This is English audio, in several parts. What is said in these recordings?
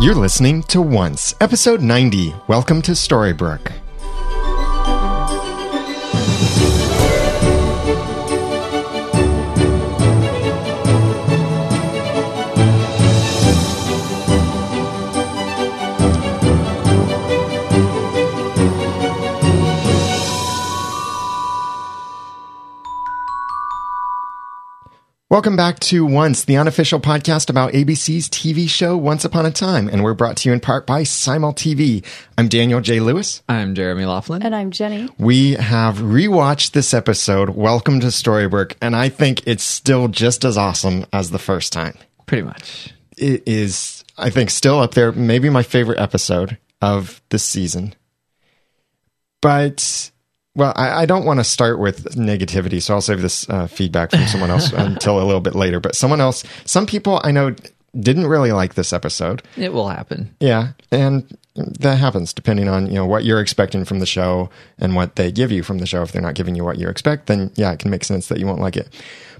You're listening to Once, episode 90. Welcome to Storybrooke. Welcome back to Once, the unofficial podcast about ABC's TV show Once Upon a Time, and we're brought to you in part by Simul TV. I'm Daniel J. Lewis. I'm Jeremy Laughlin. And I'm Jenny. We have rewatched this episode, Welcome to Storybrooke, and I think it's still just as awesome as the first time. Pretty much. It is, I think, still up there, maybe my favorite episode of this season. But well, I, I don't want to start with negativity, so I'll save this uh, feedback from someone else until a little bit later. But someone else, some people I know didn't really like this episode. It will happen. Yeah, and that happens depending on you know what you're expecting from the show and what they give you from the show. If they're not giving you what you expect, then yeah, it can make sense that you won't like it.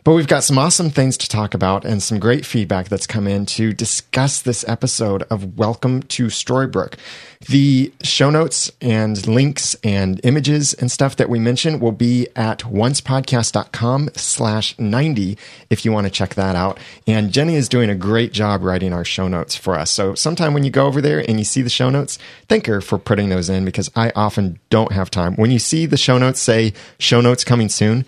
But we've got some awesome things to talk about and some great feedback that's come in to discuss this episode of Welcome to Storybrooke. The show notes and links and images and stuff that we mentioned will be at oncepodcast.com slash 90 if you want to check that out. And Jenny is doing a great job writing our show notes for us. So sometime when you go over there and you see the show notes, thank her for putting those in because I often don't have time. When you see the show notes say show notes coming soon,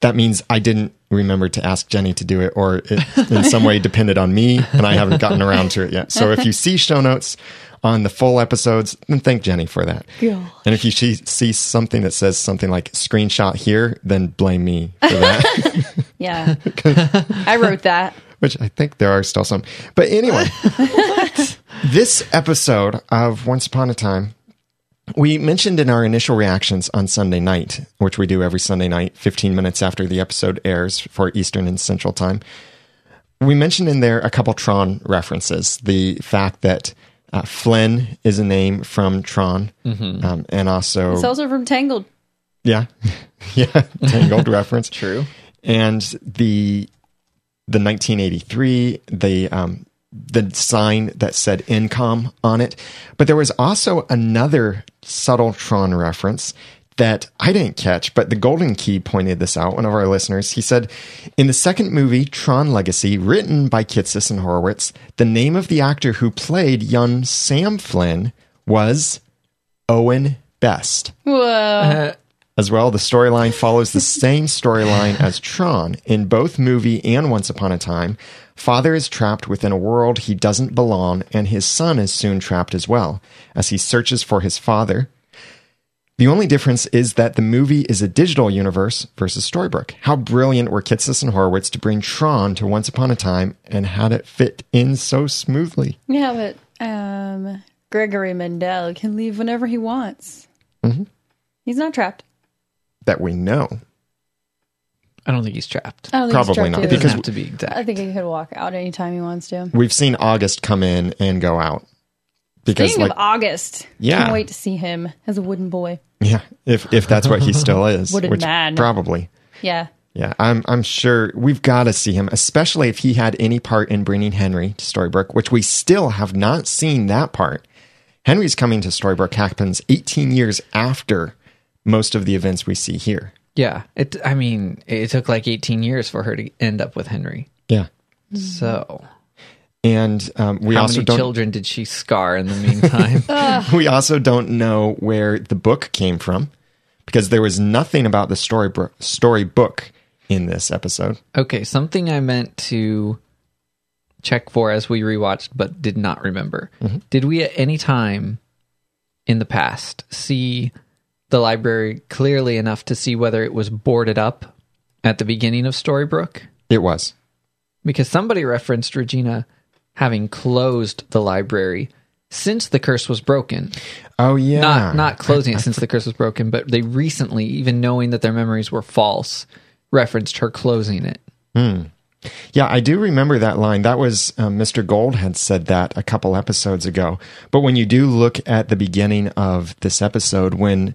that means I didn't remember to ask Jenny to do it or it in some way depended on me and I haven't gotten around to it yet. So if you see show notes on the full episodes, then thank Jenny for that. God. And if you see, see something that says something like screenshot here, then blame me for that, Yeah. I wrote that. which I think there are still some. But anyway, this episode of Once Upon a Time we mentioned in our initial reactions on Sunday night, which we do every Sunday night, 15 minutes after the episode airs for Eastern and Central Time. We mentioned in there a couple Tron references. The fact that uh, Flynn is a name from Tron, um, and also, It's also from Tangled. yeah, yeah, Tangled reference True. and the the 1983 the um the sign that said income on it but there was also another subtle tron reference that I didn't catch, but the Golden Key pointed this out. One of our listeners, he said, in the second movie, Tron Legacy, written by Kitsis and Horowitz, the name of the actor who played young Sam Flynn was Owen Best. Whoa. Uh, As well, the storyline follows the same storyline as Tron. In both movie and Once Upon a Time, father is trapped within a world he doesn't belong, and his son is soon trapped as well. As he searches for his father, the only difference is that the movie is a digital universe versus Storybrooke. How brilliant were Kitsis and Horowitz to bring Tron to Once Upon a Time and had it fit in so smoothly? yeah, but um, Gregory Mendell can leave whenever he wants. Mm-hmm. He's not trapped. That we know. I don't think he's trapped. I don't think Probably he's trapped not, It either. doesn't because have to be exact. I think he could walk out anytime he wants to. We've seen August come in and go out. Because, Speaking like, of August, Yeah. can't wait to see him as a wooden boy. Yeah, if if that's what he still is, Wooden which man. probably. Yeah. Yeah, I'm I'm sure we've got to see him, especially if he had any part in bringing Henry to Storybrooke, which we still have not seen that part. Henry's coming to Storybrooke happens 18 years after most of the events we see here. yeah. It. I mean, it took like 18 years for her to end up with Henry. Yeah, So, and um, we how also many don't children did she scar in the meantime? we also don't know where the book came from because there was nothing about the story storybook in this episode. okay, something I meant to check for as we rewatched, but did not remember. Did we at any time in the past see the library clearly enough to see whether it was boarded up at the beginning of Storybrooke? It was. because somebody referenced Regina having closed the library since the curse was broken. Oh yeah, Not not closing it since the curse was broken, but they recently, even knowing that their memories were false, referenced her closing it. Hmm. Yeah, I do remember that line. That was um, Mr. Gold had said that a couple episodes ago. But when you do look at the beginning of this episode, when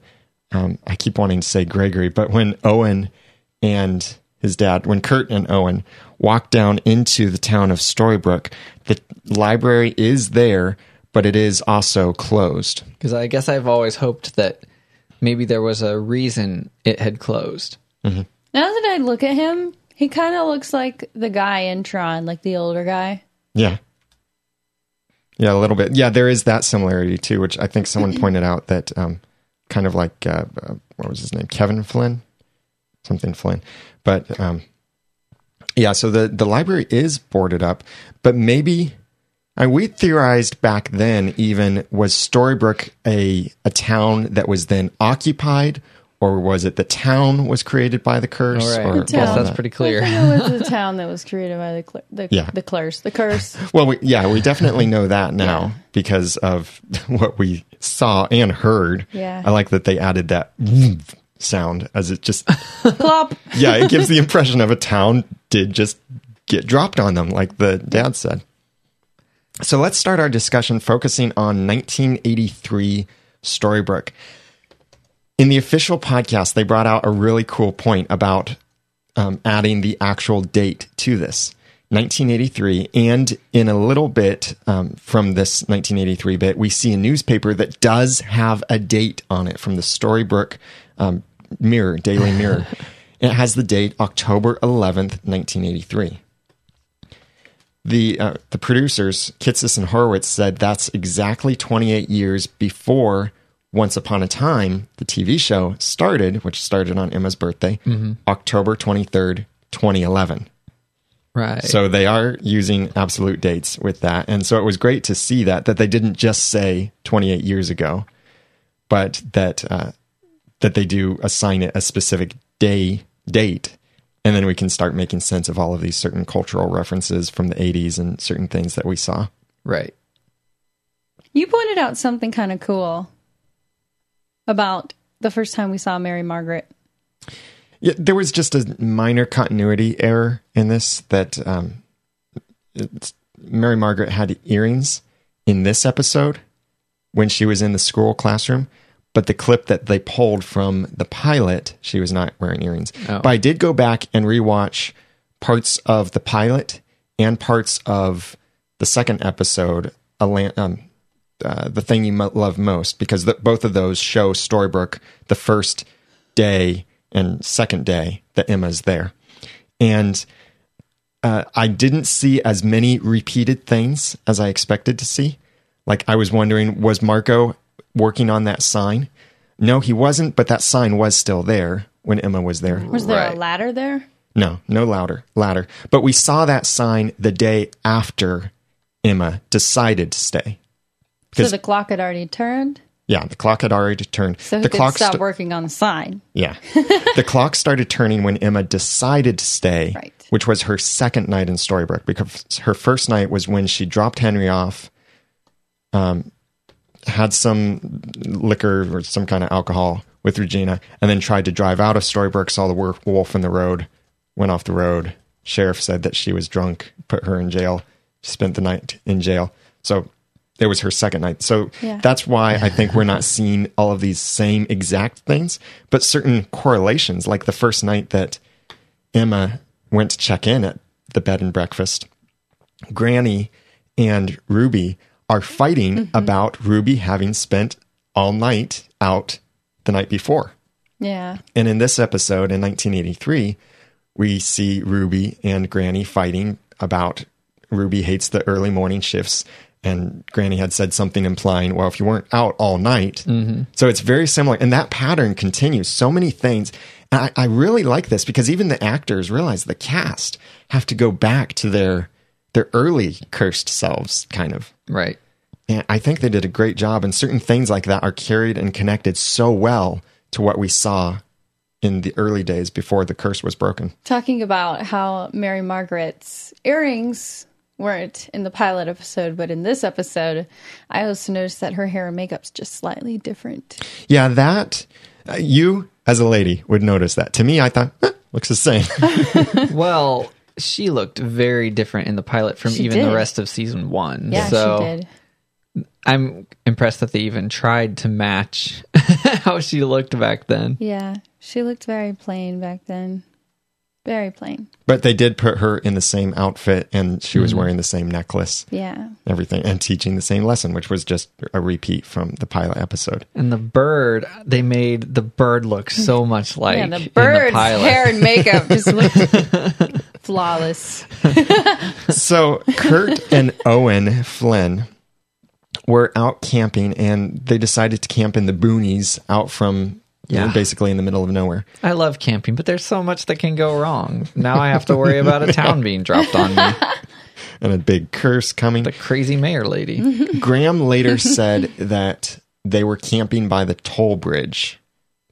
um, I keep wanting to say Gregory, but when Owen and his dad, when Kurt and Owen walk down into the town of Storybrooke, the library is there, but it is also closed. Because I guess I've always hoped that maybe there was a reason it had closed. Now that I look at him, he kind of looks like the guy in Tron, like the older guy. Yeah. Yeah, a little bit. Yeah, there is that similarity too, which I think someone pointed out that um, kind of like uh, uh, what was his name, Kevin Flynn, something Flynn. But um, yeah, so the the library is boarded up, but maybe and we theorized back then even was Storybrooke a a town that was then occupied, or was it the town was created by the curse? All right. Or The guess town. that's pretty I clear. think it was the town that was created by the cl- the Yeah. the curse. The curse. Well, we, yeah, we definitely know that now because of what we saw and heard. Yeah. I like that they added that sound as it just, Plop. yeah, it gives the impression of a town did just get dropped on them, like the dad said. So let's start our discussion focusing on 1983 Storybrooke. In the official podcast, they brought out a really cool point about um, adding the actual date to this 1983 and in a little bit um, from this 1983 bit we see a newspaper that does have a date on it from the storybrooke um, mirror daily mirror. It has the date october 11th 1983 the uh, the producers Kitsis and Horowitz said that's exactly 28 years before Once Upon a Time, the TV show started, which started on Emma's birthday, October 23rd, 2011. Right. So they are using absolute dates with that, and so it was great to see that that they didn't just say 28 years ago, but that uh, that they do assign it a specific day date, and then we can start making sense of all of these certain cultural references from the 80s and certain things that we saw. right. You pointed out something kind of cool about the first time we saw Mary Margaret. Yeah, there was just a minor continuity error in this that um, it's, Mary Margaret had earrings in this episode when she was in the school classroom, but the clip that they pulled from the pilot, she was not wearing earrings. Oh. But I did go back and rewatch parts of the pilot and parts of the second episode, Alan- um, uh, the thing you mo- love most, because the, both of those show Storybrooke the first day and second day that Emma's there. And uh, I didn't see as many repeated things as I expected to see. Like I was wondering, was Marco working on that sign? No, he wasn't, but that sign was still there when Emma was there. Was there a ladder there? No, no louder, ladder. But we saw that sign the day after Emma decided to stay. So the clock had already turned. Yeah, the clock had already turned. So the clock stopped st- working on the sign. Yeah. the clock started turning when Emma decided to stay, Right. which was her second night in Storybrooke because her first night was when she dropped Henry off, um, had some liquor or some kind of alcohol with Regina, and then tried to drive out of Storybrooke, saw the wolf in the road, went off the road. Sheriff said that she was drunk, put her in jail, spent the night in jail. So it was her second night. So Yeah. that's why I think we're not seeing all of these same exact things, but certain correlations, like the first night that Emma went to check in at the bed and breakfast, Granny and Ruby are fighting mm-hmm. about Ruby having spent all night out the night before. Yeah. And in this episode in 1983, we see Ruby and Granny fighting about Ruby hates the early morning shifts. And Granny had said something implying, well, if you weren't out all night. So it's very similar. And that pattern continues. So many things. And I, I really like this because even the actors realize the cast have to go back to their their early cursed selves, kind of. Right. And I think they did a great job, and certain things like that are carried and connected so well to what we saw in the early days before the curse was broken. Talking about how Mary Margaret's earrings weren't in the pilot episode, but in this episode, I also noticed that her hair and makeup's just slightly different. Yeah, that uh, you as a lady would notice that. To me, I thought eh, looks the same. Well, she looked very different in the pilot from She even did. the rest of season one. Yeah, so she did. I'm impressed that they even tried to match how she looked back then. Yeah, she looked very plain back then. Very plain. But they did put her in the same outfit and she was mm-hmm. wearing the same necklace, Yeah. everything, and teaching the same lesson, which was just a repeat from the pilot episode. And the bird, they made the bird look mm-hmm. so much like yeah, in the bird's pilot. hair and makeup just looked flawless. so Kurt and Owen Flynn were out camping and they decided to camp in the boonies out from you know, Yeah. basically in the middle of nowhere. I love camping, but there's so much that can go wrong. Now I have to worry about a town being dropped on me. And a big curse coming. The crazy mayor lady. Graham later said that they were camping by the toll bridge.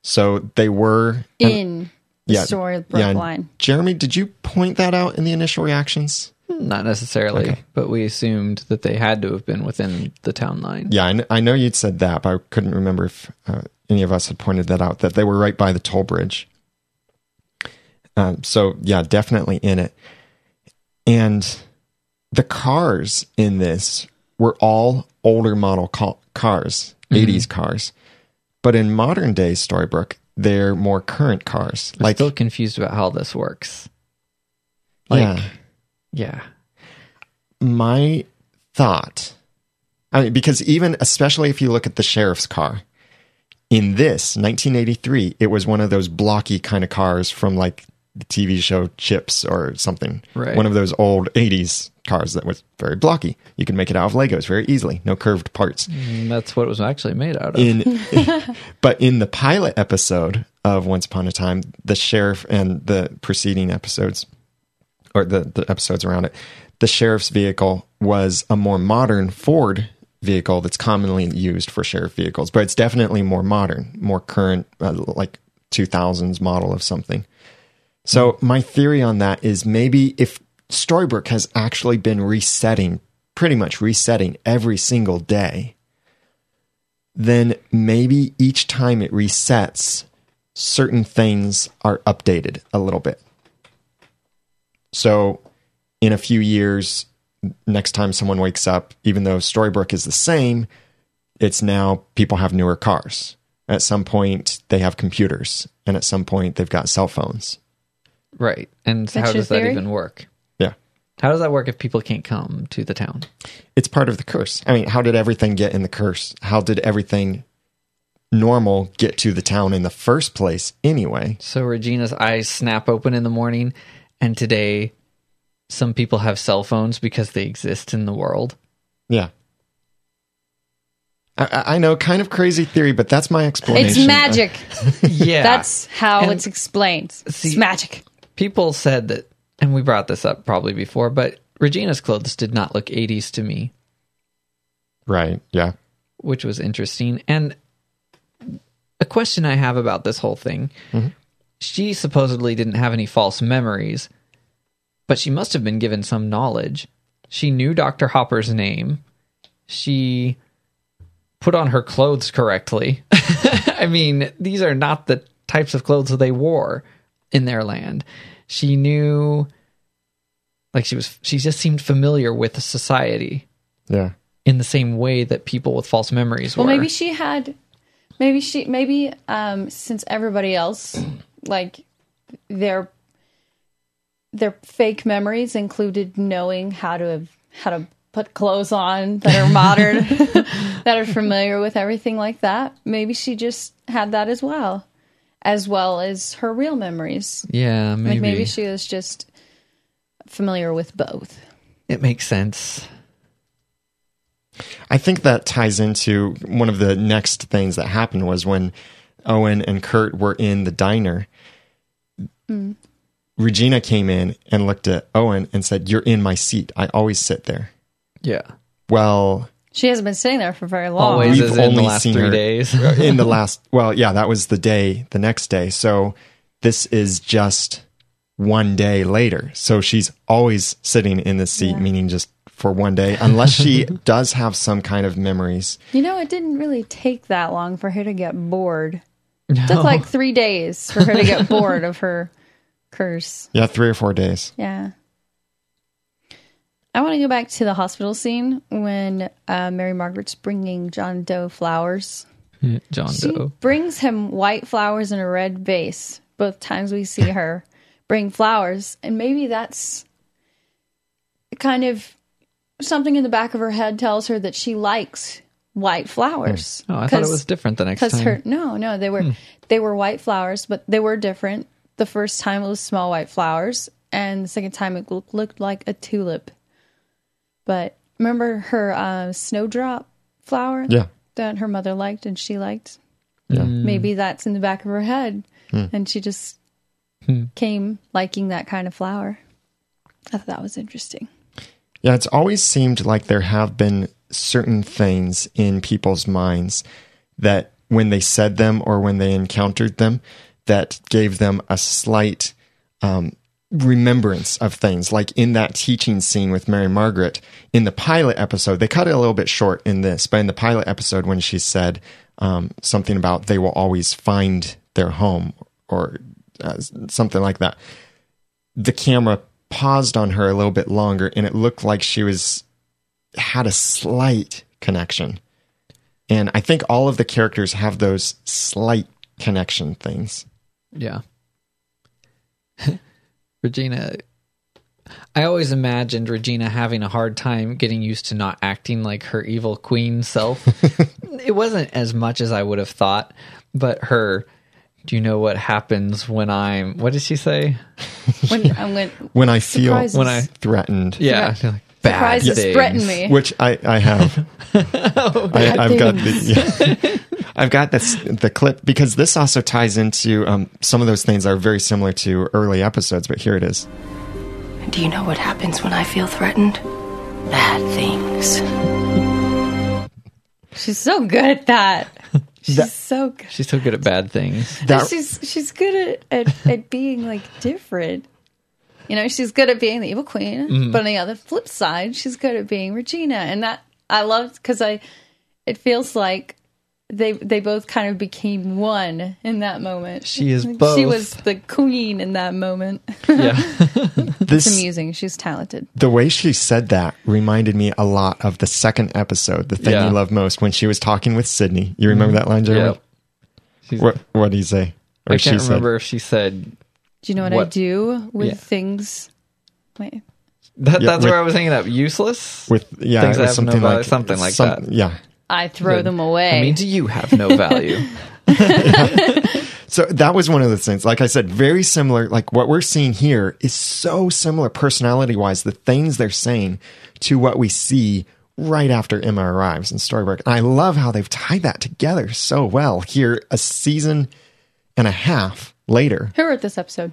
So they were In the yeah, story of yeah. Brookline. Jeremy, did you point that out in the initial reactions? Not necessarily, Okay. but we assumed that they had to have been within the town line. Yeah, I, kn- I know you'd said that, but I couldn't remember if uh, any of us had pointed that out, that they were right by the toll bridge. Um, so, yeah, definitely in it. And the cars in this were all older model ca- cars, 80s cars. But in modern day Storybrooke, they're more current cars. I'm Like, still confused about how this works. Like, yeah. yeah. my thought I mean, because even especially if you look at the sheriff's car in this 1983 it was one of those blocky kind of cars from like the tv show chips or something Right. one of those old 80s cars that was very blocky you could make it out of legos very easily no curved parts And that's what it was actually made out of. in but in the pilot episode of Once Upon a Time, the sheriff and the preceding episodes or the, the episodes around it, the sheriff's vehicle was a more modern Ford vehicle that's commonly used for sheriff vehicles, but it's definitely more modern, more current, uh, like 2000s model of something. So my theory on that is maybe if Storybrooke has actually been resetting, pretty much resetting every single day, then maybe each time it resets, certain things are updated a little bit. So, in a few years, next time someone wakes up, even though Storybrooke is the same, it's now people have newer cars. At some point, they have computers, and at some point, they've got cell phones. right. And That's how your does that theory? even work? Yeah. How does that work if people can't come to the town? It's part of the curse. I mean, how did everything get in the curse? How did everything normal get to the town in the first place anyway? So Regina's eyes snap open in the morning, and today some people have cell phones because they exist in the world. Yeah. I- I, I know, kind of crazy theory, but that's my explanation. It's magic. Yeah. That's how And- it's explained. See- it's magic. people said that, and we brought this up probably before, but Regina's clothes did not look 80s to me, Right. Yeah. which was interesting. And a question I have about this whole thing mm-hmm. she supposedly didn't have any false memories, but she must have been given some knowledge. She knew Dr. Hopper's name. She put on her clothes correctly. I mean, these are not the types of clothes that they wore in their land. She knew like she was she just seemed familiar with society Yeah. in the same way that people with false memories Well, were. maybe she had, maybe she, maybe um, since everybody else, like their their fake memories included knowing how to how to put clothes on that are modern, that are familiar with everything like that. Maybe she just had that as well, as well as her real memories. yeah, maybe. Like maybe she was just familiar with both. it makes sense. I think that ties into one of the next things that happened was when Owen and Kurt were in the diner. Mm. Regina came in and looked at Owen and said, You're in my seat. I always sit there. Yeah. Well, She hasn't been sitting there for very long. Always We've is in the only last seen three her- days. Uh, in the last, well, yeah, that was the day, the next day. So this is just one day later. So she's always sitting in the seat, Yeah. meaning just for one day, unless she does have some kind of memories. You know, it didn't really take that long for her to get bored. It took like three days for her to get bored of her curse. Yeah, three or four days. Yeah. I want to go back to the hospital scene when uh, Mary Margaret's bringing John Doe flowers. Hmm, John She Doe. brings him white flowers in a red vase both times we see her. bring flowers. And maybe that's kind of something in the back of her head tells her that she likes white flowers. Hmm. Oh, I thought it 'Cause- was different the next because time. her no no they were hmm. they were white flowers but they were different the first time it was small white flowers and the second time it looked, looked like a tulip but remember her uh, snowdrop flower Yeah. that her mother liked and she liked Yeah. maybe that's in the back of her head Hmm. and she just came liking that kind of flower i thought that was interesting Yeah, it's always seemed like there have been certain things in people's minds that when they said them or when they encountered them, that gave them a slight um, remembrance of things. Like in that teaching scene with Mary Margaret in the pilot episode, they cut it a little bit short in this, but in the pilot episode, when she said um, something about they will always find their home or uh, something like that, the camera paused on her a little bit longer and it looked like she was had a slight connection and i think all of the characters have those slight connection things Yeah. Regina, I always imagined Regina having a hard time getting used to not acting like her evil queen self. it wasn't as much as I would have thought, but her, do you know what happens when I'm, what did she say? when i'm going when i feel Surprises. When I, threatened yeah, like, bad surprises things. threaten me which i i have oh, I, i've got the yeah. I've got this the clip because this also ties into um, some of those things that are very similar to early episodes but here it is Do you know what happens when I feel threatened? Bad things. she's so good at that she's so good She's so good at bad things. that she's she's good at, at, at being like different. You know, she's good at being the evil queen, Mm-hmm. but on the other flip side, she's good at being Regina, and that I love because I it feels like they they both kind of became one in that moment. She is both. She was the queen in that moment. Yeah. It's amusing. She's talented. the way she said that reminded me a lot of the second episode, the thing Yeah. you love most, when she was talking with Sidney. You remember mm-hmm. that line, Jeremy? Yep. What What did he say? Or I can't she remember if she said Do you know what, I do with Yeah. things? Wait, that. Yeah, that's with- where I was thinking up. useless. with yeah, Things it that was have no something value, like something like some- that. Yeah. I throw Good. them away. I mean, do you have no value? So that was one of the things. Like I said, very similar. Like what we're seeing here is so similar personality wise, the things they're saying to what we see right after Emma arrives in Storybrooke. And I love how they've tied that together so well here, a season and a half later. Who wrote this episode?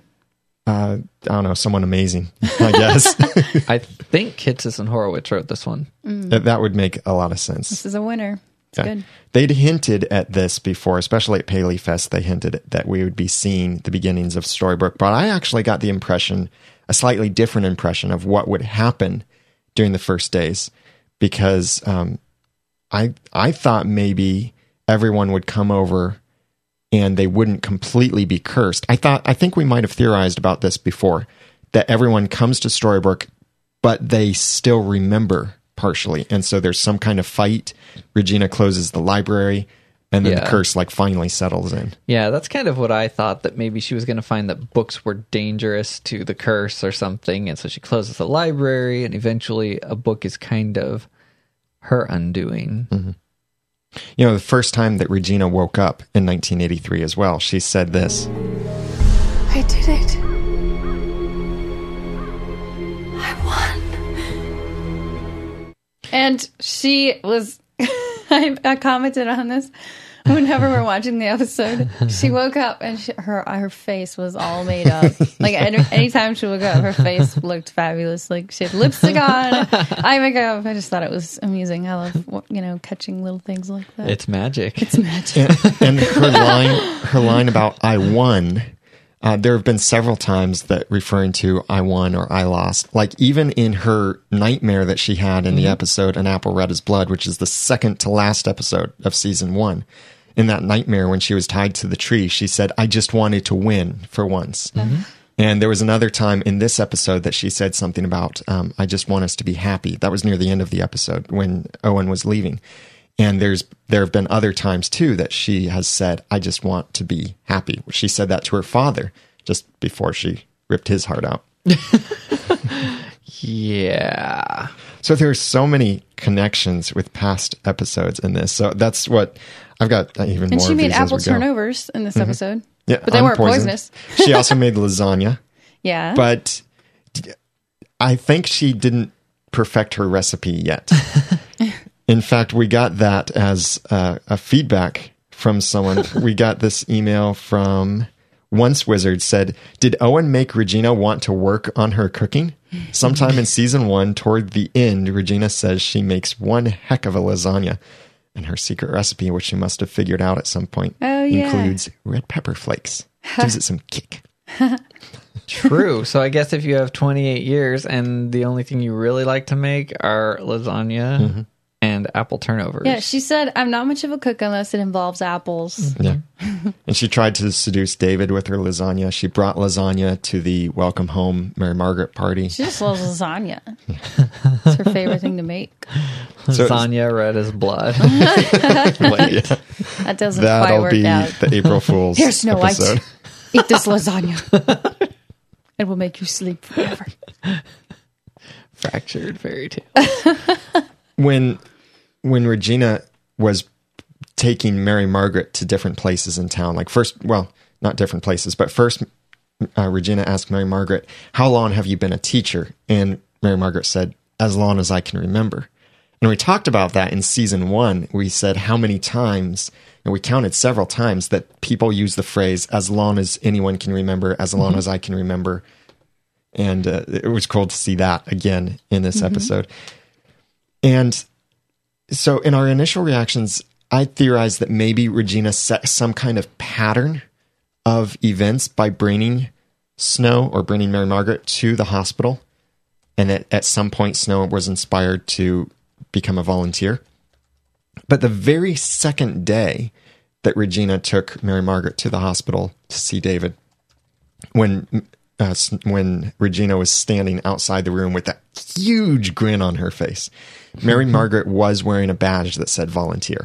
Uh, I don't know, someone amazing, I guess. I think Kitsis and Horowitz wrote this one. that, that would make a lot of sense. This is a winner. It's Yeah. good. They'd hinted at this before, especially at Paley Fest. They hinted that we would be seeing the beginnings of Storybrooke, but I actually got the impression, a slightly different impression of what would happen during the first days, because um, I I thought maybe everyone would come over and they wouldn't completely be cursed. I thought I think we might have theorized about this before that everyone comes to Storybrooke, but they still remember partially, and so there's some kind of fight. Regina closes the library, and then the curse like finally settles in. Yeah, that's kind of what I thought that maybe she was going to find that books were dangerous to the curse or something. And so she closes the library, and eventually a book is kind of her undoing. Mm-hmm. You know, the first time that Regina woke up in 1983 as well, she said this. I did it. I won. And she was, I, I commented on this whenever we're watching the episode. She woke up and she, her her face was all made up. Like any, anytime she woke up, her face looked fabulous. Like she had lipstick on, eye makeup. I just thought it was amusing. I love you know catching little things like that. It's magic. it's magic. and, and her line her line about i won uh, there have been several times that referring to i won or i lost like even in her nightmare that she had in the episode an apple red as blood which is the second to last episode of season one in that nightmare when she was tied to the tree she said i just wanted to win for once and there was another time in this episode that she said something about, um, I just want us to be happy. That was near the end of the episode when Owen was leaving. And there's there have been other times too that she has said, I just want to be happy. She said that to her father just before she ripped his heart out. Yeah. So there's so many connections with past episodes in this. So that's what I've got even And more. she made apple. Mm-hmm. turnovers in this episode. Yeah, but they weren't poisonous. she also made lasagna, Yeah. but I think she didn't perfect her recipe yet. In fact, we got that as uh, a feedback from someone. we got this email from Once Wizard said, Did Owen make Regina want to work on her cooking? Sometime in season one, toward the end, Regina says she makes one heck of a lasagna. And her secret recipe, which she must have figured out at some point, Oh, yeah. includes red pepper flakes. Gives it some kick. True. so I guess if you have 28 years and the only thing you really like to make are lasagna Mm-hmm. And apple turnovers. yeah, she said, I'm not much of a cook unless it involves apples. Mm-hmm. Yeah. and she tried to seduce David with her lasagna. She brought lasagna to the welcome home Mary Margaret party. She just loves lasagna. it's her favorite thing to make. So- lasagna red as blood. Wait, That doesn't That'll work be out. the April Fool's Here's Snow White. episode. Eat this lasagna. it will make you sleep forever. Fractured fairy tale. When when Regina was taking Mary Margaret to different places in town, like first, well, not different places, but first, uh, Regina asked Mary Margaret, "How long have you been a teacher?" And Mary Margaret said, "As long as I can remember." And we talked about that in season one. We said how many times, and we counted several times that people use the phrase "as long as anyone can remember," "as long as I can remember," and uh, it was cool to see that again in this episode. And so, in our initial reactions, I theorized that maybe Regina set some kind of pattern of events by bringing Snow or bringing Mary Margaret to the hospital, and that at some point Snow was inspired to become a volunteer. But the very second day that Regina took Mary Margaret to the hospital to see David, when uh, when Regina was standing outside the room with that huge grin on her face, Mary Margaret was wearing a badge that said volunteer.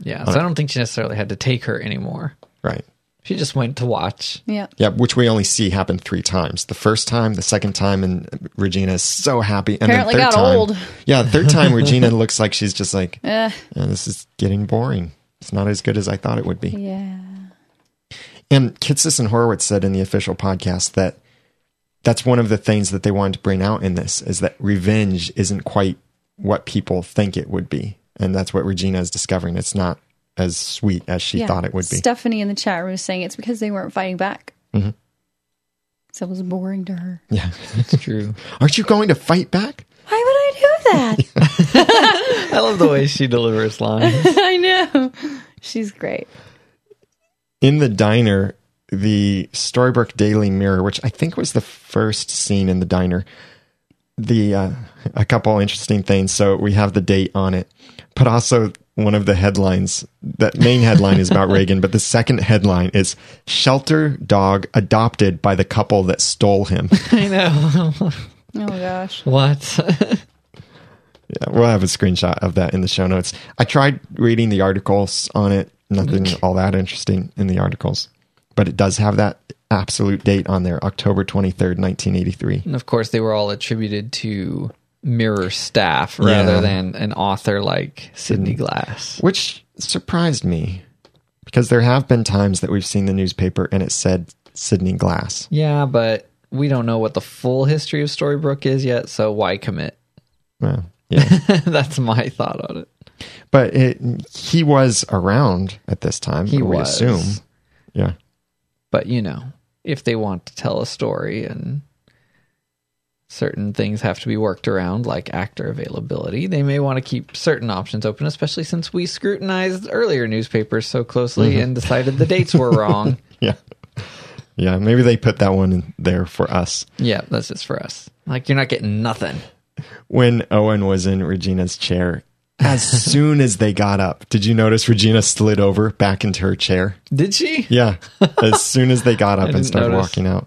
Yeah. So I don't think she necessarily had to take her anymore. Right. She just went to watch. Yeah. Yeah, which we only see happen three times. The first time, the second time, and Regina is so happy. And Apparently the third got time, old. Yeah, third time, Regina looks like she's just like, Eh, "Oh, this is getting boring. It's not as good as I thought it would be. yeah. And Kitsis and Horowitz said in the official podcast that that's one of the things that they wanted to bring out in this is that revenge isn't quite what people think it would be. And that's what Regina is discovering. It's not as sweet as she yeah. thought it would be. Stephanie in the chat room is saying it's because they weren't fighting back. Mm-hmm. So it was boring to her. yeah. It's true. Aren't you going to fight back? Why would I do that? I love the way she delivers lines. I know. She's great. in the diner, the Storybook Daily Mirror, which I think was the first scene in the diner, the uh, a couple interesting things. So we have the date on it, but also one of the headlines. That main headline is about Reagan, but the second headline is "Shelter Dog Adopted by the Couple That Stole Him." I know. Oh gosh. what? Yeah, we'll have a screenshot of that in the show notes. I tried reading the articles on it. Nothing all that interesting in the articles, but it does have that absolute date on there, October 23rd, 1983. and of course, they were all attributed to mirror staff rather Yeah. than an author like Sidney Glass. Which surprised me because there have been times that we've seen the newspaper and it said Sidney Glass. Yeah, but we don't know what the full history of Storybrooke is yet, so why commit? Well, yeah. That's my thought on it. but it, he was around at this time, He we was. assume. Yeah. But you know, if they want to tell a story and certain things have to be worked around, like actor availability, they may want to keep certain options open, especially since we scrutinized earlier newspapers so closely mm-hmm. and decided the dates were wrong. Yeah. Yeah. Maybe they put that one in there for us. yeah, that's just for us. Like you're not getting nothing. when Owen was in Regina's chair, as soon as they got up, did you notice Regina slid over back into her chair? Did she? Yeah. As soon as they got up and started notice. walking out.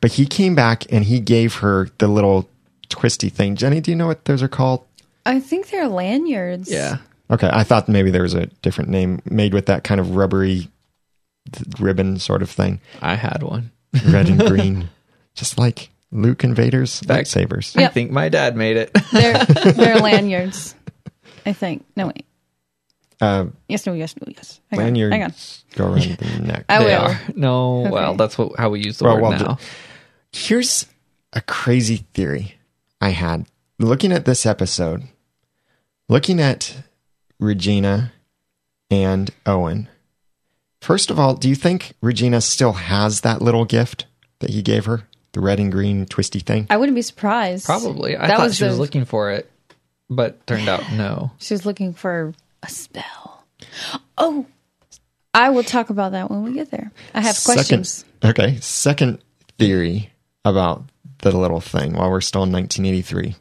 But he came back and he gave her the little twisty thing. Jenny, do you know what those are called? I think they're lanyards. Yeah. Okay. I thought maybe there was a different name made with that kind of rubbery ribbon sort of thing, I had one. red and green. just like Luke and Vader's Back- lightsabers. I think my dad made it. They're they're lanyards. I think. No wait. Uh, Yes, no, yes, no, yes. Hang on. Hang on. go around the neck. I They will. are. No, well, that's what, how we use the Well, word well, now. Here's a crazy theory I had looking at this episode, looking at Regina and Owen. First of all, do you think Regina still has that little gift that he gave her? The red and green twisty thing? I wouldn't be surprised. Probably. I That thought was she was looking for it, but turned out no. She was looking for a spell. Oh, I will talk about that when we get there. I have questions. Okay. Second theory about the little thing while we're still in 1983.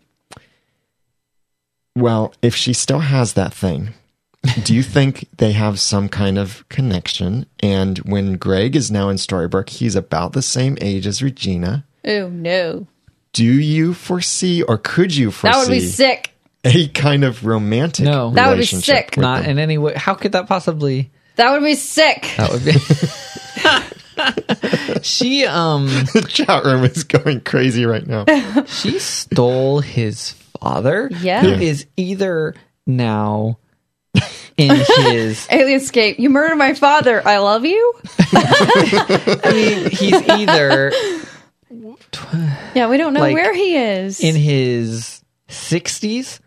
Well, if she still has that thing, do you think they have some kind of connection? And when Greg is now in Storybrooke, he's about the same age as Regina. Oh no, Do you foresee or could you foresee that would be sick. A kind of romantic No. That would be sick. Not them? in any way. How could that possibly? That would be sick. That would be. she um the chat room is going crazy right now. she stole his father. Yeah. Who Yeah. is either now in his Alienscape, you murdered my father. I love you. I mean, he's either Yeah, we don't know Like, where he is. in his 60s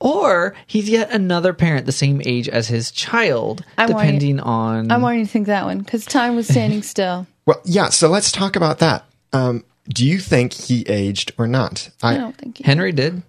or he's yet another parent the same age as his child I'm wanting- depending on I'm wanting to think that one because time was standing still. Well, yeah. So let's talk about that. Um, do you think he aged or not? I I, don't think he. Henry did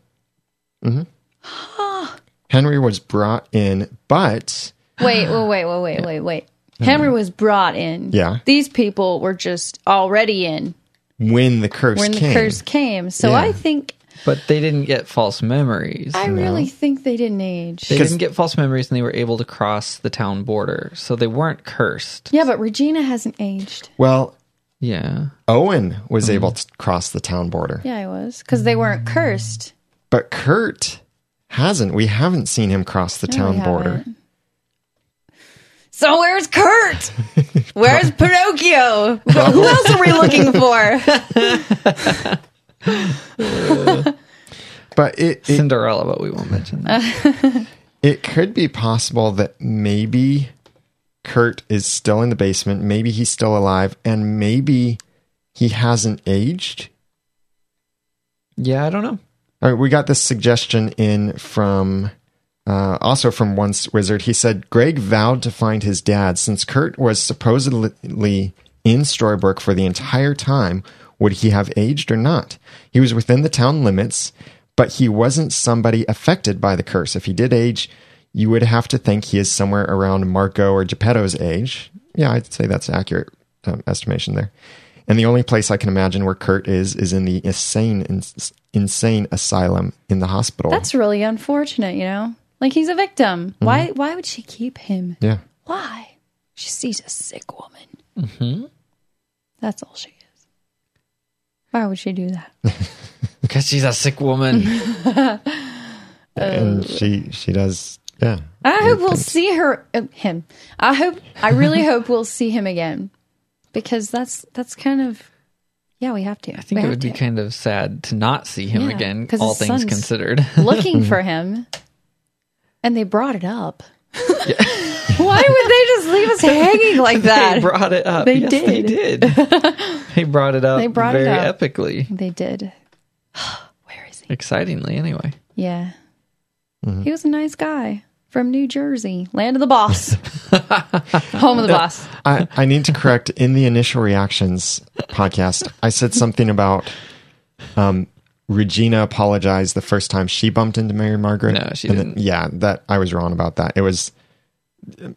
Henry was brought in, but Wait, wait, wait, wait, wait, wait, wait. Henry was brought in. Yeah. These people were just already in when the curse when the came, curse came. So Yeah. I think, but they didn't get false memories I really think they didn't age. they didn't get false memories and they were able to cross the town border so they weren't cursed Yeah, but Regina hasn't aged. well, yeah Owen was Mm-hmm. able to cross the town border, Yeah, I was because they weren't cursed. but Kurt hasn't. We haven't seen him cross the No, town we border. haven't. So where's Kurt? Where's Pinocchio? Who else are we looking for? But it, it cinderella but we won't mention that it could be possible that maybe Kurt is still in the basement. Maybe he's still alive, and maybe he hasn't aged. yeah i don't know All right, we got this suggestion in from uh, also from once wizard. He said Greg vowed to find his dad since Kurt was supposedly in Storybrooke for the entire time. Would he have aged or not? He was within the town limits, but he wasn't somebody affected by the curse. If he did age, you would have to think he is somewhere around Marco or Geppetto's age. Yeah, I'd say that's accurate um, estimation there. And the only place I can imagine where Kurt is is in the insane ins- insane asylum in the hospital. That's really unfortunate, you know? Like he's a victim. Why why would she keep him? yeah. Why? She sees a sick woman. Mm-hmm. That's all she is. Why would she do that? because she's a sick woman and she she does yeah. I hope we'll see her uh, him. I hope I really hope we'll see him again. Because that's that's kind of yeah, we have to. i think it would be kind of sad to not see him Yeah, again 'cause all things son's- considered looking for him. And they brought it up. Why would they just leave us hanging like that? they brought it up They yes they did. did they brought it up They brought it very up. epically they did. Where is he? excitingly anyway Yeah. He was a nice guy from New Jersey, land of the boss, home of the boss. I, I need to correct in the initial reactions podcast, I said something about um Regina apologized the first time she bumped into Mary Margaret. No, she And then- didn't. yeah, that I was wrong about that. It was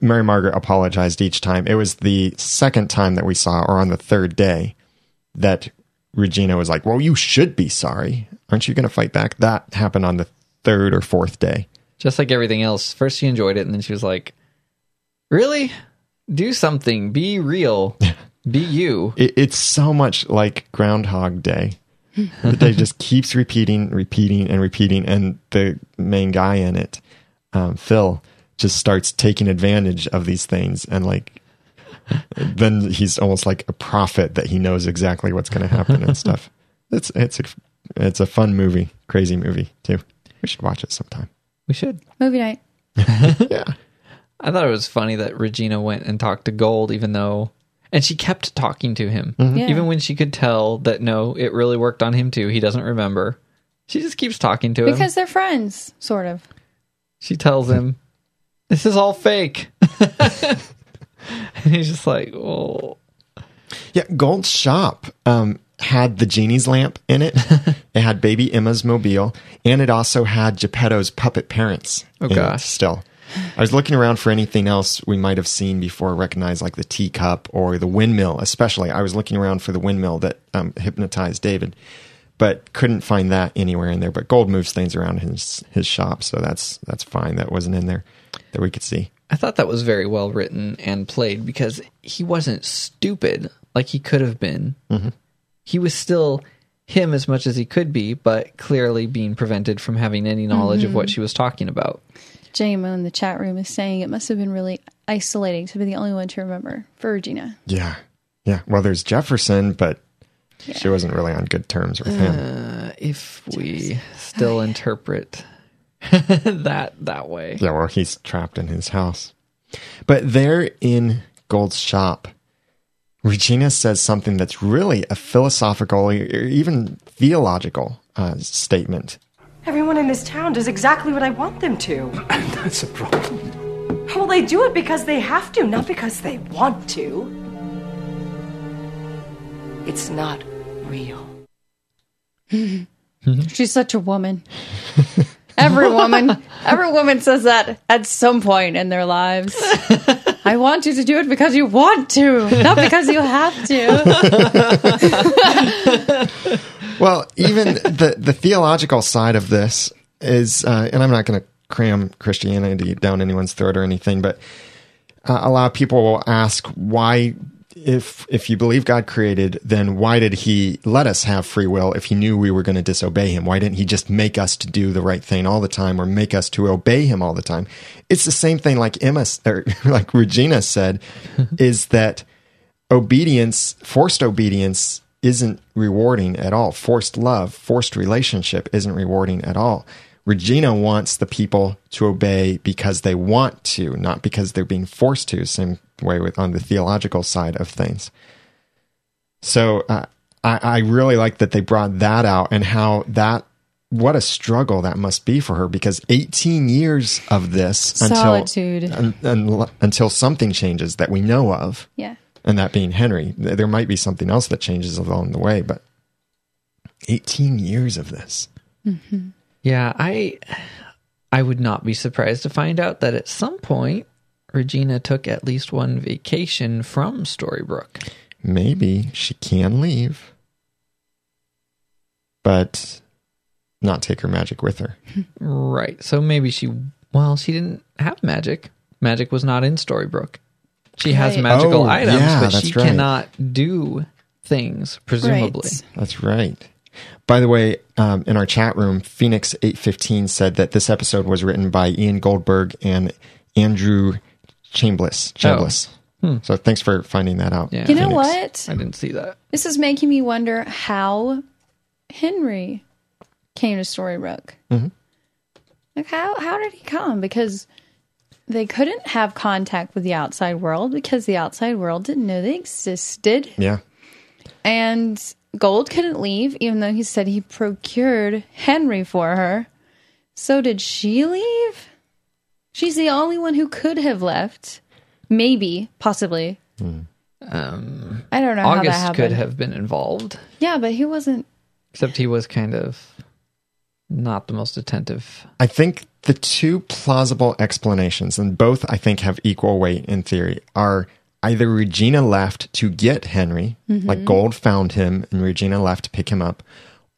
Mary Margaret apologized each time. It was the second time that we saw, or on the third day, that Regina was like, "Well, you should be sorry. Aren't you going to fight back?" That happened on the third or fourth day. just like everything else. First she enjoyed it, and then she was like, "Really? Do something. Be real. Be you." It, it's so much like Groundhog Day. the day just keeps repeating, repeating, and repeating, and the main guy in it, um, Phil, just starts taking advantage of these things and like then he's almost like a prophet that he knows exactly what's going to happen and stuff. It's it's a it's a fun movie, crazy movie too. We should watch it sometime. We should. Movie night. Yeah, I thought it was funny that Regina went and talked to Gold, even though, and she kept talking to him, mm-hmm. Yeah. even when she could tell that no, it really worked on him too. He doesn't remember. She just keeps talking to him. Because they're friends, sort of. she tells him, "This is all fake," and he's just like, "Oh, yeah. Gold's shop um, had the genie's lamp in it. it had baby Emma's mobile, and it also had Geppetto's puppet parents. Oh, gosh. still. I was looking around for anything else we might have seen before, recognized like the teacup or the windmill, especially. I was looking around for the windmill that um, hypnotized David, but couldn't find that anywhere in there. But Gold moves things around his his shop, so that's that's fine. That wasn't in there that we could see. I thought that was very well written and played because he wasn't stupid like he could have been. He was still him as much as he could be, but clearly being prevented from having any knowledge of what she was talking about. JMO in the chat room is saying it must have been really isolating to be the only one to remember for Regina. Yeah, yeah. Well, there's Jefferson, but she wasn't really on good terms with him. Uh, if we still interpret that that way. Yeah, well, he's trapped in his house. But there in Gold's shop, Regina says something that's really a philosophical or even theological uh, statement. Everyone in this town does exactly what I want them to. That's a problem. Well, they do it because they have to, not because they want to. It's not real. She's such a woman. Every woman, every woman says that at some point in their lives. I want you to do it because you want to, not because you have to. Well, even the, the theological side of this is, uh, and I'm not going to cram Christianity down anyone's throat or anything, but uh, a lot of people will ask why, if if you believe God created, then why did He let us have free will if He knew we were going to disobey Him? Why didn't He just make us to do the right thing all the time, or make us to obey Him all the time? It's the same thing, like Emma or like Regina said, is that obedience, forced obedience, isn't rewarding at all. Forced love, forced relationship isn't rewarding at all. Regina wants the people to obey because they want to, not because they're being forced to. Same way with on the theological side of things. So uh, I, I really like that they brought that out and how that what a struggle that must be for her because 18 years of this Solitude. until un, un, until something changes that we know of Yeah. and that being Henry. There might be something else that changes along the way, but 18 years of this. Yeah, I I would not be surprised to find out that at some point Regina took at least one vacation from Storybrooke. Maybe she can leave, but not take her magic with her. Right. So maybe she well, she didn't have magic. Magic was not in Storybrooke. She has magical Oh, items, yeah, but she right. cannot do things, presumably. Right. That's right. By the way, um, in our chat room, Phoenix eight fifteen said that this episode was written by Ian Goldberg and Andrew Chambliss. Chambliss. So thanks for finding that out. Yeah. You know Phoenix. what? I didn't see that. This is making me wonder how Henry came to Storybrooke. Like how how did he come? Because they couldn't have contact with the outside world because the outside world didn't know they existed. Yeah. And Gold couldn't leave, even though he said he procured Henry for her. So did she leave? She's the only one who could have left. Maybe, possibly. Um, I don't know how that August happened. could have been involved, Yeah, but he wasn't. except he was kind of not the most attentive. I think the two plausible explanations, and both I think have equal weight in theory, are either Regina left to get Henry, like Gold found him and Regina left to pick him up,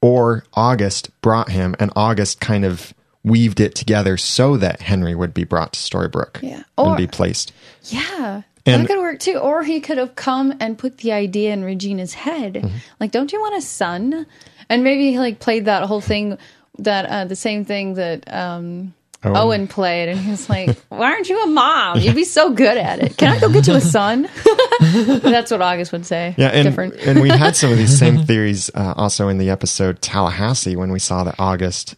or August brought him and August kind of weaved it together so that Henry would be brought to Storybrooke Yeah. and be placed. Yeah. And- that could work too. Or he could have come and put the idea in Regina's head. Mm-hmm. Like, don't you want a son? And maybe he like played that whole thing that uh, the same thing that um, Owen. Owen played, and he's like, "Why aren't you a mom? You'd be so good at it. Can I go get you a son?" That's what August would say. Yeah, and different. and we had some of these same theories uh, also in the episode Tallahassee when we saw that August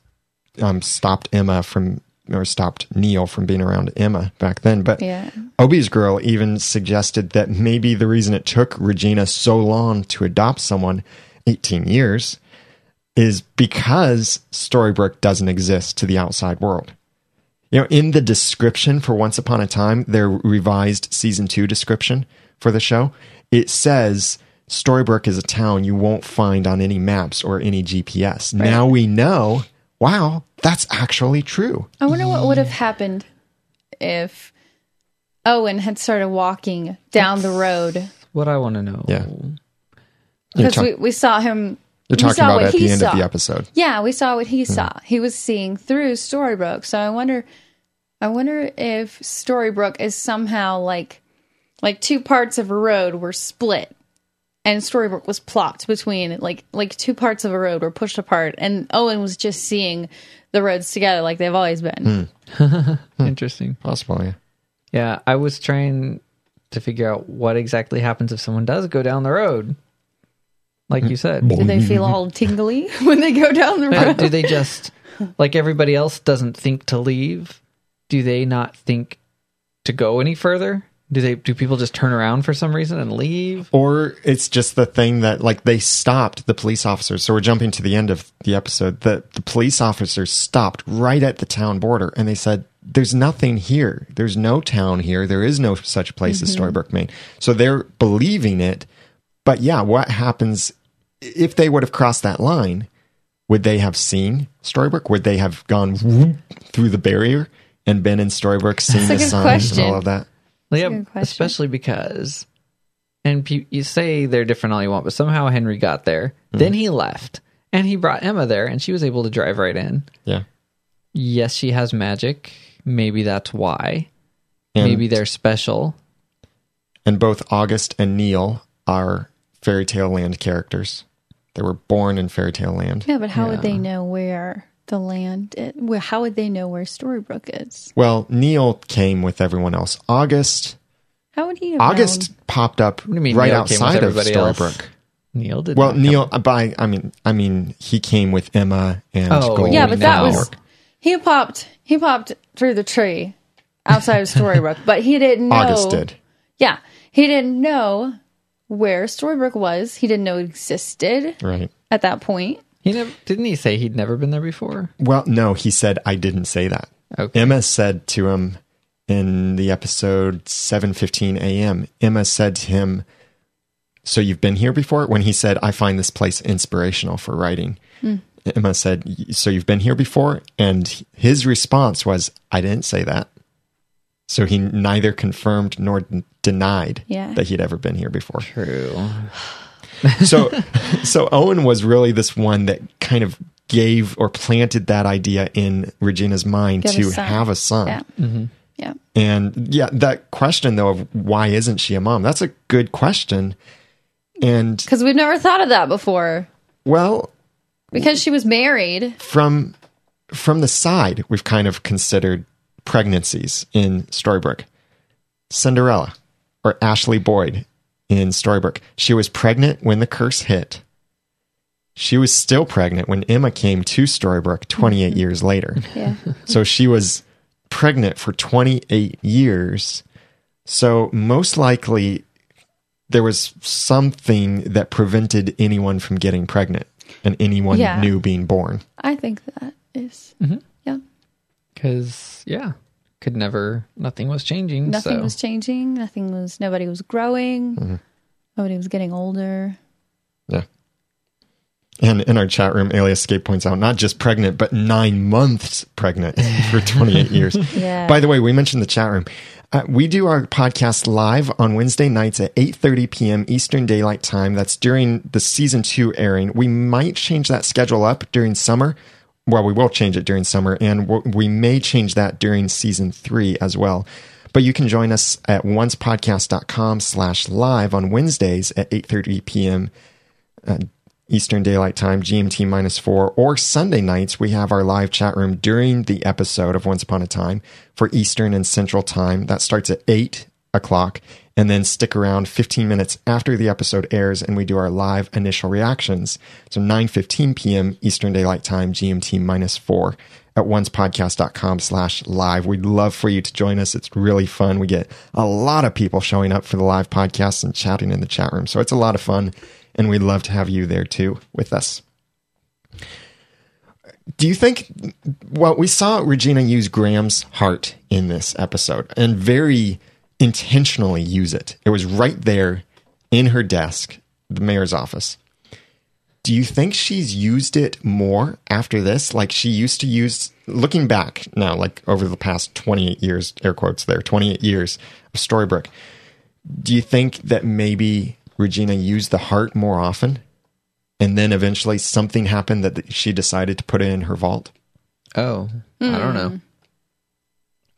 um, stopped Emma from or stopped Neal from being around Emma back then. But Yeah. Obi's girl even suggested that maybe the reason it took Regina so long to adopt someone, eighteen years, is because Storybrooke doesn't exist to the outside world. You know, in the description for Once Upon a Time, their revised season two description for the show, it says Storybrooke is a town you won't find on any maps or any GPS. Now we know, wow, that's actually true. I wonder what would have happened if Owen had started walking down the road What I want to know. Yeah. Because talk- we, we saw him. You're we talking saw about what at he the end saw. of the episode. Yeah, we saw what he saw. He was seeing through Storybrooke. So I wonder, I wonder if Storybrooke is somehow like, like two parts of a road were split, and Storybrooke was plopped between like like two parts of a road were pushed apart, and Owen was just seeing the roads together like they've always been. Hmm. Hmm. Interesting. Possibly. Yeah, I was trying to figure out what exactly happens if someone does go down the road. Like you said. Do they feel all tingly when they go down the Uh, road? do they just like everybody else doesn't think to leave? Do they not think to go any further? Do they do people just turn around for some reason and leave? Or it's just the thing that like they stopped the police officers. So we're jumping to the end of the episode. The the police officers stopped right at the town border and they said, There's nothing here. There's no town here. There is no such place as Storybrooke, Maine. So they're believing it. But yeah, what happens if they would have crossed that line? Would they have seen Storybrooke? Would they have gone whoop through the barrier and been in Storybrooke, seen the good signs and all of that? Well, yeah, especially because, and pe- you say they're different all you want, but somehow Henry got there. Mm-hmm. Then he left, and he brought Emma there, and she was able to drive right in. Yeah. Yes, she has magic. Maybe that's why. And- Maybe they're special. and both August and Neal are fairy tale land characters. They were born in fairy tale land. yeah, but how would they know where the land? Is? How would they know where Storybrooke is? Well, Neal came with everyone else. August How would he? Have August known? popped up do you mean right Neal outside of everybody else? Storybrooke. Neal did. Well, not come. Neal uh, by I mean I mean he came with Emma and Oh, Gold. Yeah, but that know. was he popped. He popped through the tree outside of Storybrooke, but he didn't know. August did. Yeah, he didn't know where Storybrooke was. He didn't know it existed Right. at that point. He never didn't he say he'd never been there before? Well, no, he said I didn't say that. Okay. Emma said to him in the episode 7:15 a.m. Emma said to him, "So you've been here before?" When he said, "I find this place inspirational for writing." Hmm. Emma said, "So you've been here before?" And his response was, "I didn't say that." So he neither confirmed nor denied Yeah. that he'd ever been here before. True. So, so Owen was really this one that kind of gave or planted that idea in Regina's mind Get to son. have a son. Yeah, mm-hmm. yeah. And yeah, that question though of why isn't she a mom? That's a good question. And Because we've never thought of that before. well, Because she was married. from from the side, we've kind of considered pregnancies in Storybrooke. Cinderella or Ashley Boyd in Storybrooke. She was pregnant when the curse hit. She was still pregnant when Emma came to Storybrooke 28 years later. Yeah, So she was pregnant for 28 years. So most likely there was something that prevented anyone from getting pregnant and anyone Yeah. new being born. I think that is- Yeah, Because yeah, could never. Nothing was changing. nothing so. was changing. Nothing was. Nobody was growing. Nobody was getting older. Yeah. And in our chat room, Alias Escape points out not just pregnant, but nine months pregnant for 28 years. Yeah. By the way, we mentioned the chat room. Uh, we do our podcast live on Wednesday nights at 8.30 p.m. Eastern Daylight Time. That's during the season two airing. We might change that schedule up during summer. Well, we will change it during summer, and we may change that during season three as well. But you can join us at oncepodcast.com slash live on Wednesdays at 8.30 p.m. Uh, Eastern Daylight Time, GMT minus four, or Sunday nights, we have our live chat room during the episode of Once Upon a Time for Eastern and Central Time. That starts at 8 o'clock. And then stick around 15 minutes after the episode airs and we do our live initial reactions. So 9.15 p.m. Eastern Daylight Time, GMT minus four at oncepodcast.com slash live. We'd love for you to join us. It's really fun. We get a lot of people showing up for the live podcast and chatting in the chat room. So it's a lot of fun and we'd love to have you there too with us. Do you think, well, we saw Regina use Graham's heart in this episode and very intentionally use it. It was right there in her desk, the mayor's office. Do you think she's used it more after this? Like she used to use, looking back now, like over the past 28 years, air quotes there, 28 years of Storybrooke, do you think that maybe Regina used the heart more often? And then eventually something happened that she decided to put it in her vault? Oh, I don't hmm. know.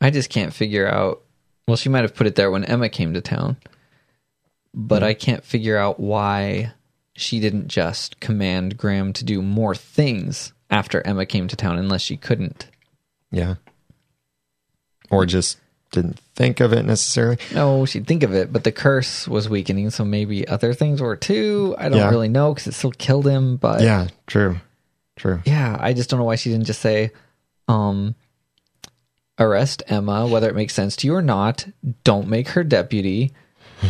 I just can't figure out. Well, she might have put it there when Emma came to town, but I can't figure out why she didn't just command Graham to do more things after Emma came to town, unless she couldn't. Yeah. Or just didn't think of it necessarily. No, she'd think of it, but the curse was weakening, so maybe other things were too. I don't Yeah. really know because it still killed him, but Yeah, true. True. yeah, I just don't know why she didn't just say, um, arrest Emma, whether it makes sense to you or not. Don't make her deputy.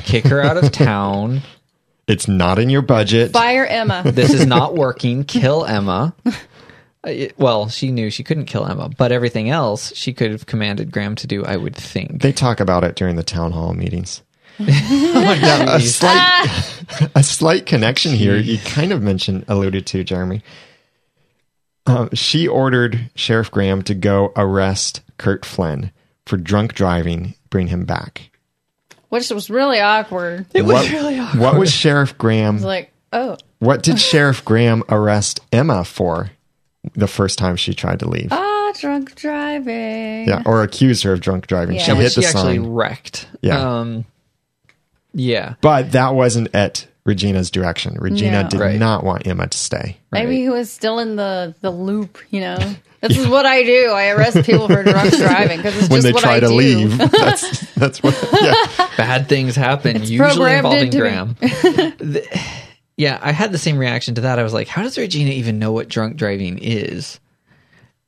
Kick her out of town. It's not in your budget. Fire Emma. This is not working. Kill Emma. Uh, Well, she knew she couldn't kill Emma, but everything else she could have commanded Graham to do, I would think. They talk about it during the town hall meetings. Oh, God, a jeez. slight, a slight connection here. You kind of mentioned, alluded to, Jeremy. Um, she ordered Sheriff Graham to go arrest Kurt Flynn for drunk driving, bring him back. Which was really awkward. It was what, really awkward. what was Sheriff Graham? It's like, oh, What did Sheriff Graham arrest Emma for the first time she tried to leave? ah, drunk driving. Yeah, or accused her of drunk driving. Yeah. She Yeah, but hit she the actually sign. wrecked. Yeah. Um, yeah. But that wasn't at Regina's direction. Regina No. did Right. not want Emma to stay. Maybe he was still in the, the loop, you know? This is what I do. I arrest people for drunk driving because it's When just they what try I to do. leave, that's that's what. Yeah, Bad things happen, usually programmed involving into me. Graham. The- yeah, I had the same reaction to that. I was like, how does Regina even know what drunk driving is?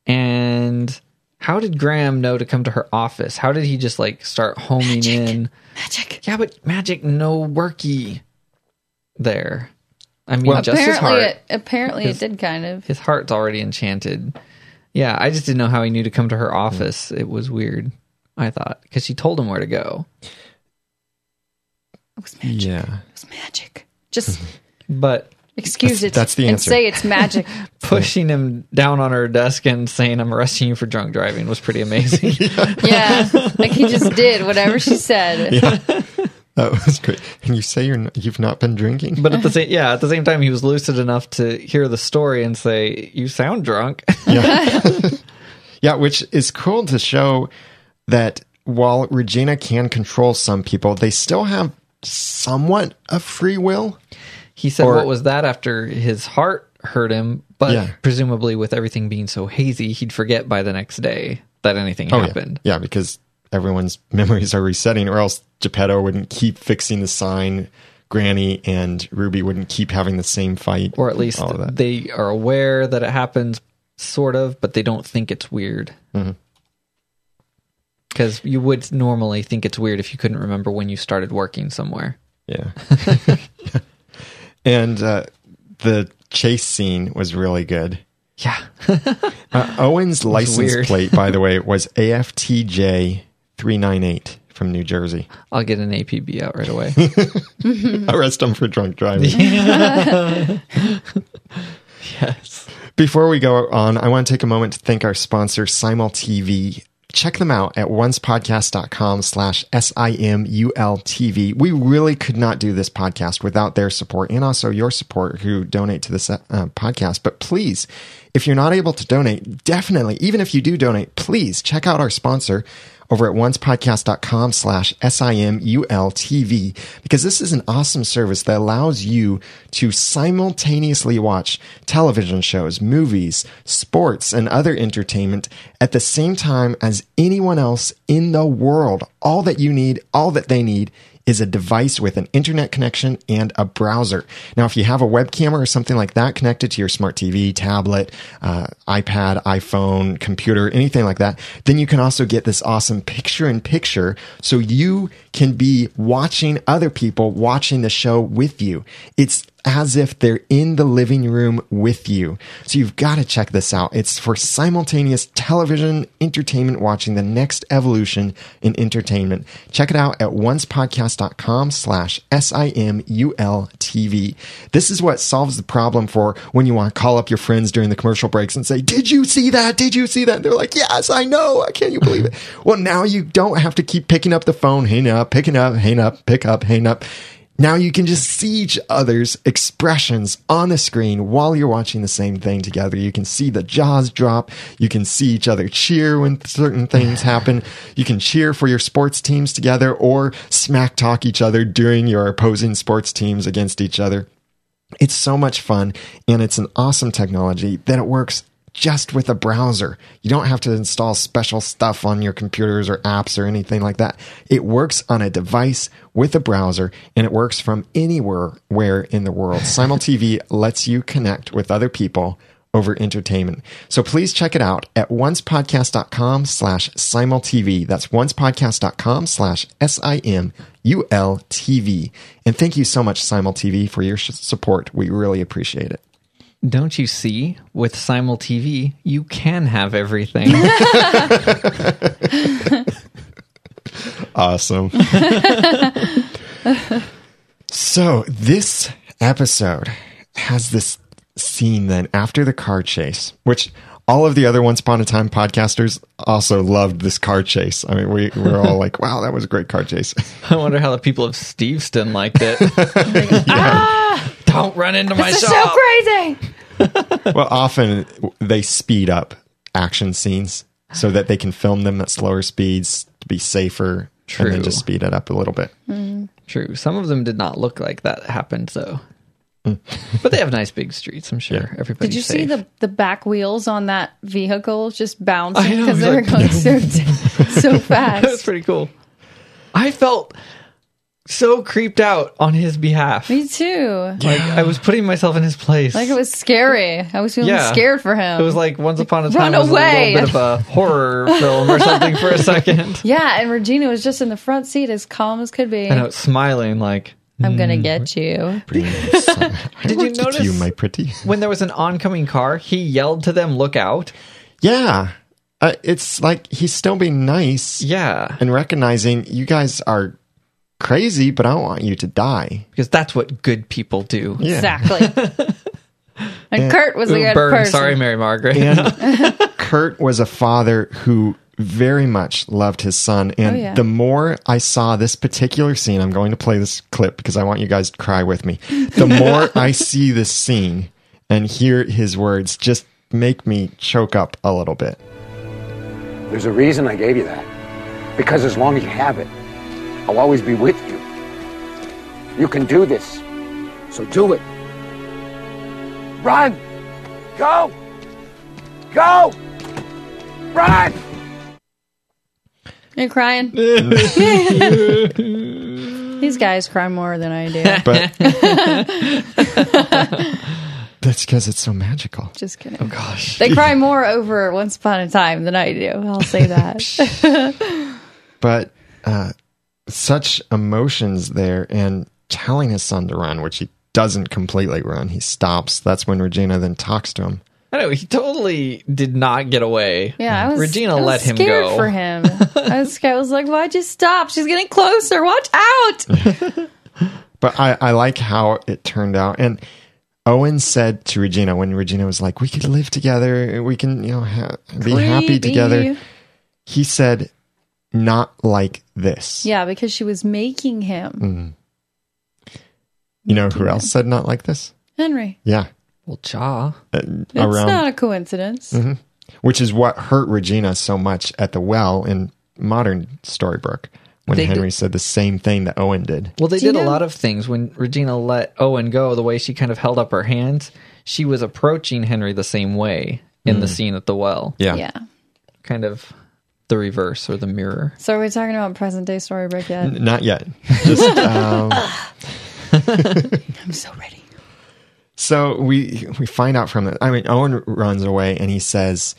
And how did Graham know to come to her office? How did he just like start homing in? Magic. Yeah, but magic no worky there. I mean, Well- just his Apparently, heart. it, apparently His- it did kind of. His heart's already enchanted. Yeah, I just didn't know how he knew to come to her office. It was weird. I thought because she told him where to go. It was magic. yeah. It was magic. Just But excuse That's- it. that's the and answer. say it's magic. pushing him down on her desk and saying, "I'm arresting you for drunk driving" was pretty amazing. yeah, like he just did whatever she said. Oh, that was great. And you say you're not, you've not been drinking, but at the same, yeah, at the same time, he was lucid enough to hear the story and say, "You sound drunk." yeah, yeah, which is cool to show that while Regina can control some people, they still have somewhat of free will. he said, Or- "What was that?" After his heart hurt him, but Yeah. presumably with everything being so hazy, he'd forget by the next day that anything Oh, happened. yeah. yeah, because everyone's memories are resetting, or else Geppetto wouldn't keep fixing the sign. Granny and Ruby wouldn't keep having the same fight, Or at least all of that. they are aware that it happens, sort of, but they don't think it's weird. Mm-hmm. Because you would normally think it's weird if you couldn't remember when you started working somewhere. Yeah. and uh, the chase scene was really good. Yeah. Uh, Owen's license plate, by the way, was AFTJ 398 from New Jersey. I'll get an APB out right away. Arrest him for drunk driving. yes. Before we go on, I want to take a moment to thank our sponsor, Simul TV. Check them out at oncepodcast.com slash S-I-M-U-L-T-V. We really could not do this podcast without their support and also your support who donate to this uh, podcast. But please, if you're not able to donate, definitely, even if you do donate, please check out our sponsor. Over at oncepodcast.com slash S-I-M-U-L-T-V because this is an awesome service that allows you to simultaneously watch television shows, movies, sports, and other entertainment at the same time as anyone else in the world. All that you need, all that they need is a device with an internet connection and a browser. Now, if you have a webcam or something like that connected to your smart TV, tablet, uh, iPad, iPhone, computer, anything like that, then you can also get this awesome picture in picture so you can be watching other people watching the show with you. It's as if they're in the living room with you. So you've got to check this out. It's for simultaneous television entertainment watching the next evolution in entertainment. Check it out at oncepodcast.com slash S-I-M-U-L-T-V. This is what solves the problem for when you want to call up your friends during the commercial breaks and say, did you see that? Did you see that? And they're like, yes, I know. I can't you believe it? well, now you don't have to keep picking up the phone, hang up, picking up, hang up, pick up, hang up. Now you can just see each other's expressions on the screen while you're watching the same thing together. You can see the jaws drop. You can see each other cheer when certain things happen. You can cheer for your sports teams together or smack talk each other during your opposing sports teams against each other. It's so much fun and it's an awesome technology that it works just with a browser. You don't have to install special stuff on your computers or apps or anything like that. It works on a device with a browser and it works from anywhere where in the world. Simul TV lets you connect with other people over entertainment. So please check it out at oncepodcast.com slash simultv. That's oncepodcast.com slash S-I-M-U-L-T-V. And thank you so much, Simul TV, for your support. We really appreciate it. Don't you see? With Simul TV, you can have everything. Awesome. so this episode has this scene then after the car chase, which all of the other Once Upon a Time podcasters also loved this car chase. I mean, we were all like, wow, that was a great car chase. I wonder how the people of Steveston liked it. Ah! Don't run into my This is shop. so crazy. well, often they speed up action scenes so that they can film them at slower speeds to be safer and then just speed it up a little bit. Mm-hmm. True. Some of them did not look like that happened, though. but they have nice big streets. I'm sure Yeah. everybody's Did you see the the back wheels on that vehicle just bouncing because it they were was going so so That was pretty cool. I felt so creeped out on his behalf. Me too. Like I was putting myself in his place. Like it was scary. I was feeling Yeah. scared for him. It was like Once Upon a Run Time was away. a little bit of a horror film or something for a second. yeah, and Regina was just in the front seat, as calm as could be. And I was smiling like, I'm gonna get you. Did you notice you, my pretty? when there was an oncoming car, he yelled to them, "Look out!" Yeah. Uh, it's like he's still being nice Yeah, and recognizing you guys are crazy, but I don't want you to die. because that's what good people do. Yeah. Exactly. and Kurt was a Ooh, good burn. person. Sorry, Mary Margaret. And Kurt was a father who very much loved his son. And Oh, yeah. the more I saw this particular scene, I'm going to play this clip because I want you guys to cry with me. The more I see this scene and hear his words, just make me choke up a little bit. There's a reason I gave you that. Because as long as you have it, I'll always be with you. You can do this. So do it. Run! Go! Go! Run! You crying? These guys cry more than I do. But that's because it's so magical. Just kidding. oh gosh, They cry more over Once Upon a Time than I do. I'll say that. But uh, such emotions there and telling his son to run, which he doesn't completely run. He stops. That's when Regina then talks to him. I know he totally did not get away. Yeah, I was. Regina I was let him go. for him. I was scared. I was like, "Why'd you stop? She's getting closer. Watch out!" But I, I like how it turned out. And Owen said to Regina when Regina was like, "We could live together. We can, you know, ha- be happy together." He said, "Not like this." Yeah, because she was making him mm-hmm. You know who else said not like this? Henry. Yeah, Well, Jaw. uh, It's around, not a coincidence. which is what hurt Regina so much at the well in modern Storybrooke when They Henry did- said the same thing that Owen did. Well, they Do you did a know- lot of things when Regina let Owen go. The way she kind of held up her hands, she was approaching Henry the same way in the scene at the well. Yeah. Yeah. Kind of the reverse or the mirror. So are we talking about present day Storybrooke yet? N- Not yet. Just, um, I'm so ready. So we we find out from the. I mean, Owen runs away and he says,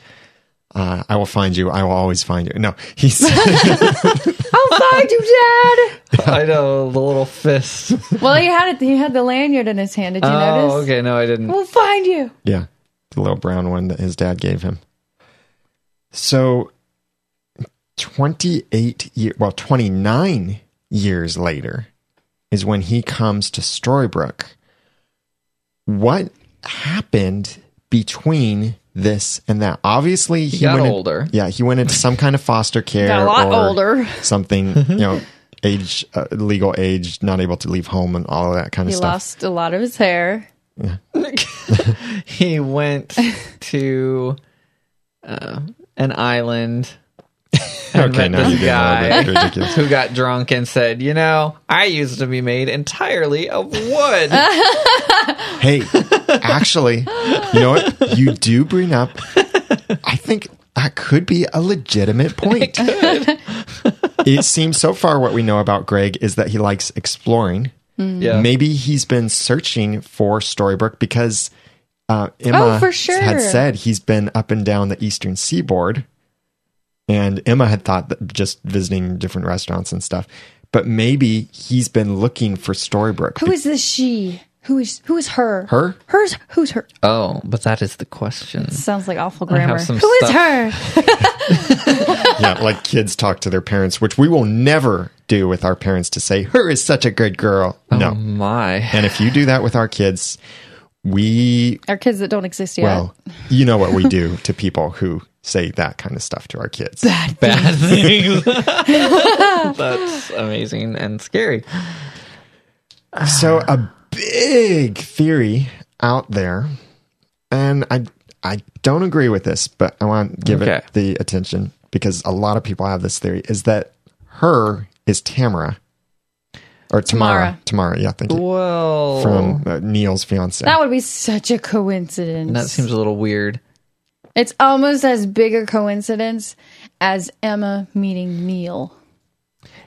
uh, "I will find you. I will always find you." No, he said, I'll find you, Dad. I know the little fist. Well, he had it. He had the lanyard in his hand. Did you notice? oh, notice? okay. No, I didn't. We'll find you. "Yeah, the little brown one that his dad gave him." So, twenty eight year, well, twenty nine years later, is when he comes to Storybrooke. What happened between this and that? Obviously, he, got went in- older. yeah, he went into some kind of foster care. Got a lot or older. Something, you know, age, uh, legal age, not able to leave home, and all of that kind of He stuff. He lost a lot of his hair. he went to uh, an island. And Okay, met now this you're getting a little bit ridiculous. who got drunk and said, "You know, I used to be made entirely of wood." Hey, actually, you know what? You do bring up. I think that could be a legitimate point. it seems so far what we know about Greg is that he likes exploring. yeah, Maybe he's been searching for Storybrooke because uh, Emma Oh, for sure. had said he's been up and down the eastern seaboard. And Emma had thought that just visiting different restaurants and stuff. But maybe he's been looking for Storybrooke. Who is this she? Who is who is her? Her? Hers. Who's her? Oh, but that is the question. Sounds like awful grammar. some Who is stuff. her? yeah, like kids talk to their parents, which we will never do with our parents to say, her is such a good girl. Oh No. my! And if you do that with our kids, we, Our kids that don't exist yet. well, you know what we do to people who say that kind of stuff to our kids. Bad things. That's amazing and scary. So a big theory out there, and I I don't agree with this, but I want to give Okay. it the attention because a lot of people have this theory is that her is Tamara or Tamara. Tamara, yeah, thank you. Well, From uh, Neal's fiance. that would be such a coincidence. that seems a little weird. It's almost as big a coincidence as Emma meeting Neal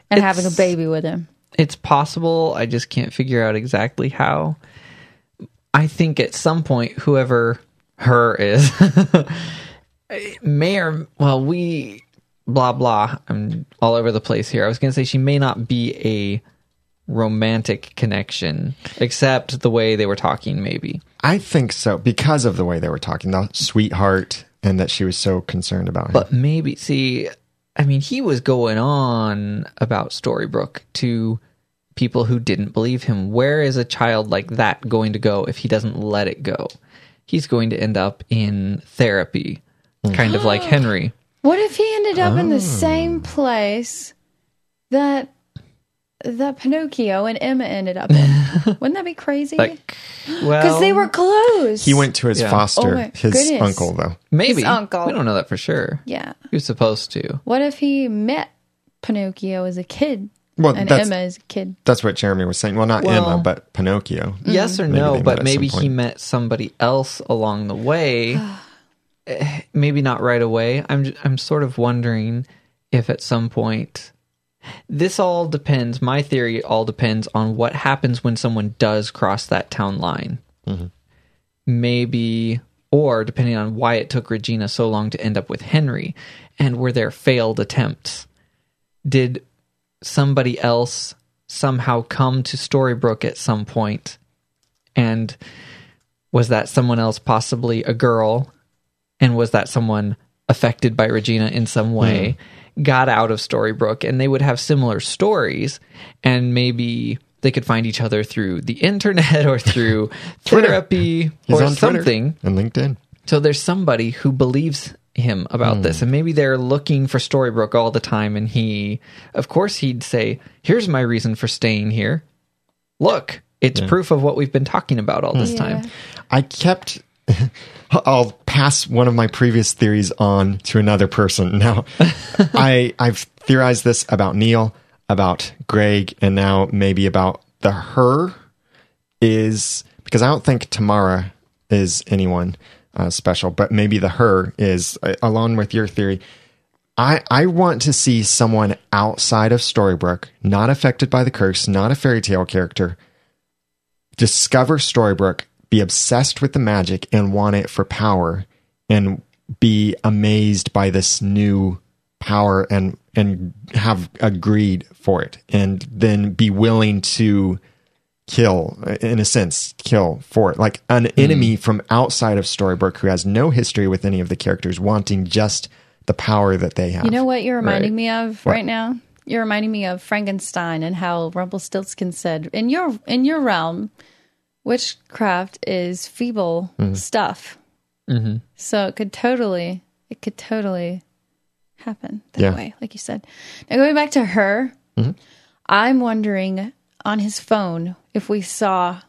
and having a baby with him. It's possible. I just can't figure out exactly how. I think at some point, whoever her is may or well, we blah blah. I'm all over the place here. I was going to say she may not be a romantic connection, except the way they were talking. Maybe I think so because of the way they were talking, the sweetheart, and that she was so concerned about him. But maybe see, I mean, he was going on about Storybrooke to people who didn't believe him. Where is a child like that going to go if he doesn't let it go? He's going to end up in therapy, hmm. kind of like Henry. What if he ended up Oh. in the oh. same place that that Pinocchio and Emma ended up in? Wouldn't that be crazy? Like, Because they were close. he went to his Yeah. foster, Oh my his goodness. uncle, though. maybe his uncle. We don't know that for sure. Yeah. He was supposed to. What if he met Pinocchio as a kid Well, and that's Emma as a kid? that's what Jeremy was saying. Well, not Well- Emma, but Pinocchio. Yes or Maybe they no, met but at maybe some he point. met somebody else along the way. Eh, maybe not right away. I'm j- I'm sort of wondering if at some point this all depends. My theory all depends on what happens when someone does cross that town line. Mm-hmm. Maybe or depending on why it took Regina so long to end up with Henry and were there failed attempts. Did somebody else somehow come to Storybrooke at some point and was that someone else possibly a girl and was that someone affected by regina in some way mm-hmm. Got out of storybrooke and they would have similar stories and maybe they could find each other through the internet or through therapy He's or on Twitter something and LinkedIn. so there's somebody who believes him about hmm. this, and maybe they're looking for Storybrooke all the time. And he, of course, he'd say, "Here's my reason for staying here. Look, it's proof of what we've been talking about all this hmm. time." I kept. I'll pass one of my previous theories on to another person. Now, I I've theorized this about Neal, about Greg, and now maybe about the her is because I don't think Tamara is anyone uh, special, but maybe the her is uh, along with your theory. I, I want to see someone outside of Storybrooke, not affected by the curse, not a fairy tale character, discover Storybrooke, be obsessed with the magic and want it for power, and be amazed by this new power and and have a greed for it, and then be willing to kill, in a sense, kill for it, like an hmm. enemy from outside of Storybrooke who has no history with any of the characters, wanting just the power that they have. You know what you're reminding Right. me of What? right now? You're reminding me of Frankenstein and how Rumpelstiltskin said, "In your in your realm, witchcraft is feeble Mm-hmm. stuff." Mm-hmm. So it could totally, it could totally happen that Yeah. way, like you said. Now going back to her, Mm-hmm. I'm wondering on his phone if we saw,